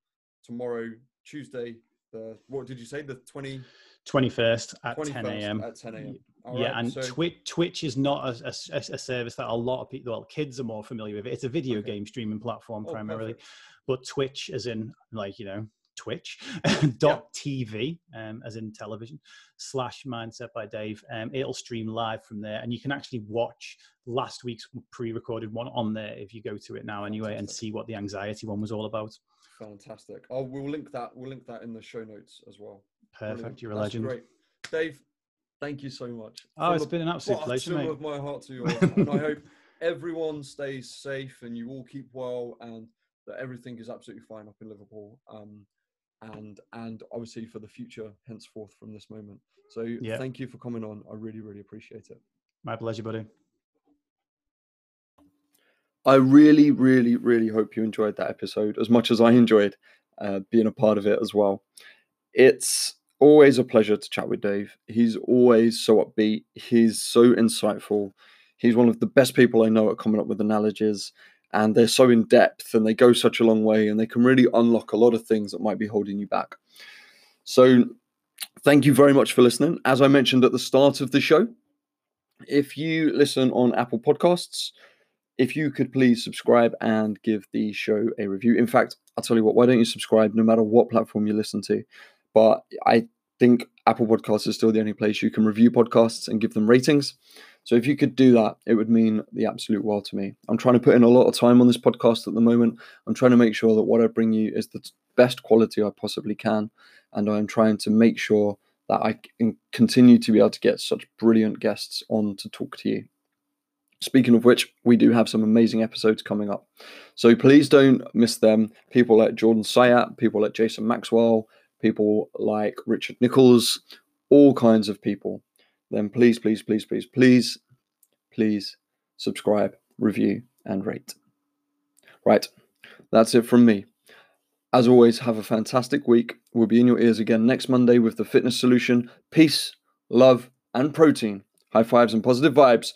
[SPEAKER 1] tomorrow tuesday the what did you say the 20
[SPEAKER 2] 21st at 21st 10 a.m
[SPEAKER 1] at 10 a.m
[SPEAKER 2] yeah, right, and so... Twitch, Twitch is not a, a, a, service that a lot of people, well, kids are more familiar with. It's a video okay. game streaming platform oh, primarily, perfect. but Twitch, as in like you know Twitch dot TV, um, as in television slash Mindset by Dave. Um, it'll stream live from there, and you can actually watch last week's pre-recorded one on there if you go to it now anyway, Fantastic. and see what the anxiety one was all about.
[SPEAKER 1] Fantastic. Oh, we'll link that. We'll link that in the show notes as well.
[SPEAKER 2] Perfect. Brilliant. You're a That's legend. Great,
[SPEAKER 1] Dave. Thank you so much.
[SPEAKER 2] Oh, From it's been an absolute pleasure, mate.
[SPEAKER 1] of my heart to yours, and I hope everyone stays safe and you all keep well, and that everything is absolutely fine up in Liverpool. Um, and and obviously for the future henceforth from this moment. So yeah. thank you for coming on. I really really appreciate it.
[SPEAKER 2] My pleasure, buddy.
[SPEAKER 1] I really, really, really hope you enjoyed that episode as much as I enjoyed uh, being a part of it as well. It's always a pleasure to chat with Dave. He's always so upbeat. He's so insightful. He's one of the best people I know at coming up with analogies, and they're so in depth and they go such a long way, and they can really unlock a lot of things that might be holding you back. So, thank you very much for listening. As I mentioned at the start of the show, if you listen on Apple Podcasts, if you could please subscribe and give the show a review. In fact, I'll tell you what, why don't you subscribe no matter what platform you listen to? But I think Apple Podcasts is still the only place you can review podcasts and give them ratings. So if you could do that, it would mean the absolute world to me. I'm trying to put in a lot of time on this podcast at the moment. I'm trying to make sure that what I bring you is the best quality I possibly can. And I'm trying to make sure that I can continue to be able to get such brilliant guests on to talk to you. Speaking of which, we do have some amazing episodes coming up. So please don't miss them. People like Jordan Syatt, people like Jason Maxwell, people like Richard Nichols, all kinds of people, then please, please, please, please, please, please subscribe, review, and rate. Right, that's it from me. As always, have a fantastic week. We'll be in your ears again next Monday with the fitness solution. Peace, love, and protein. High fives and positive vibes.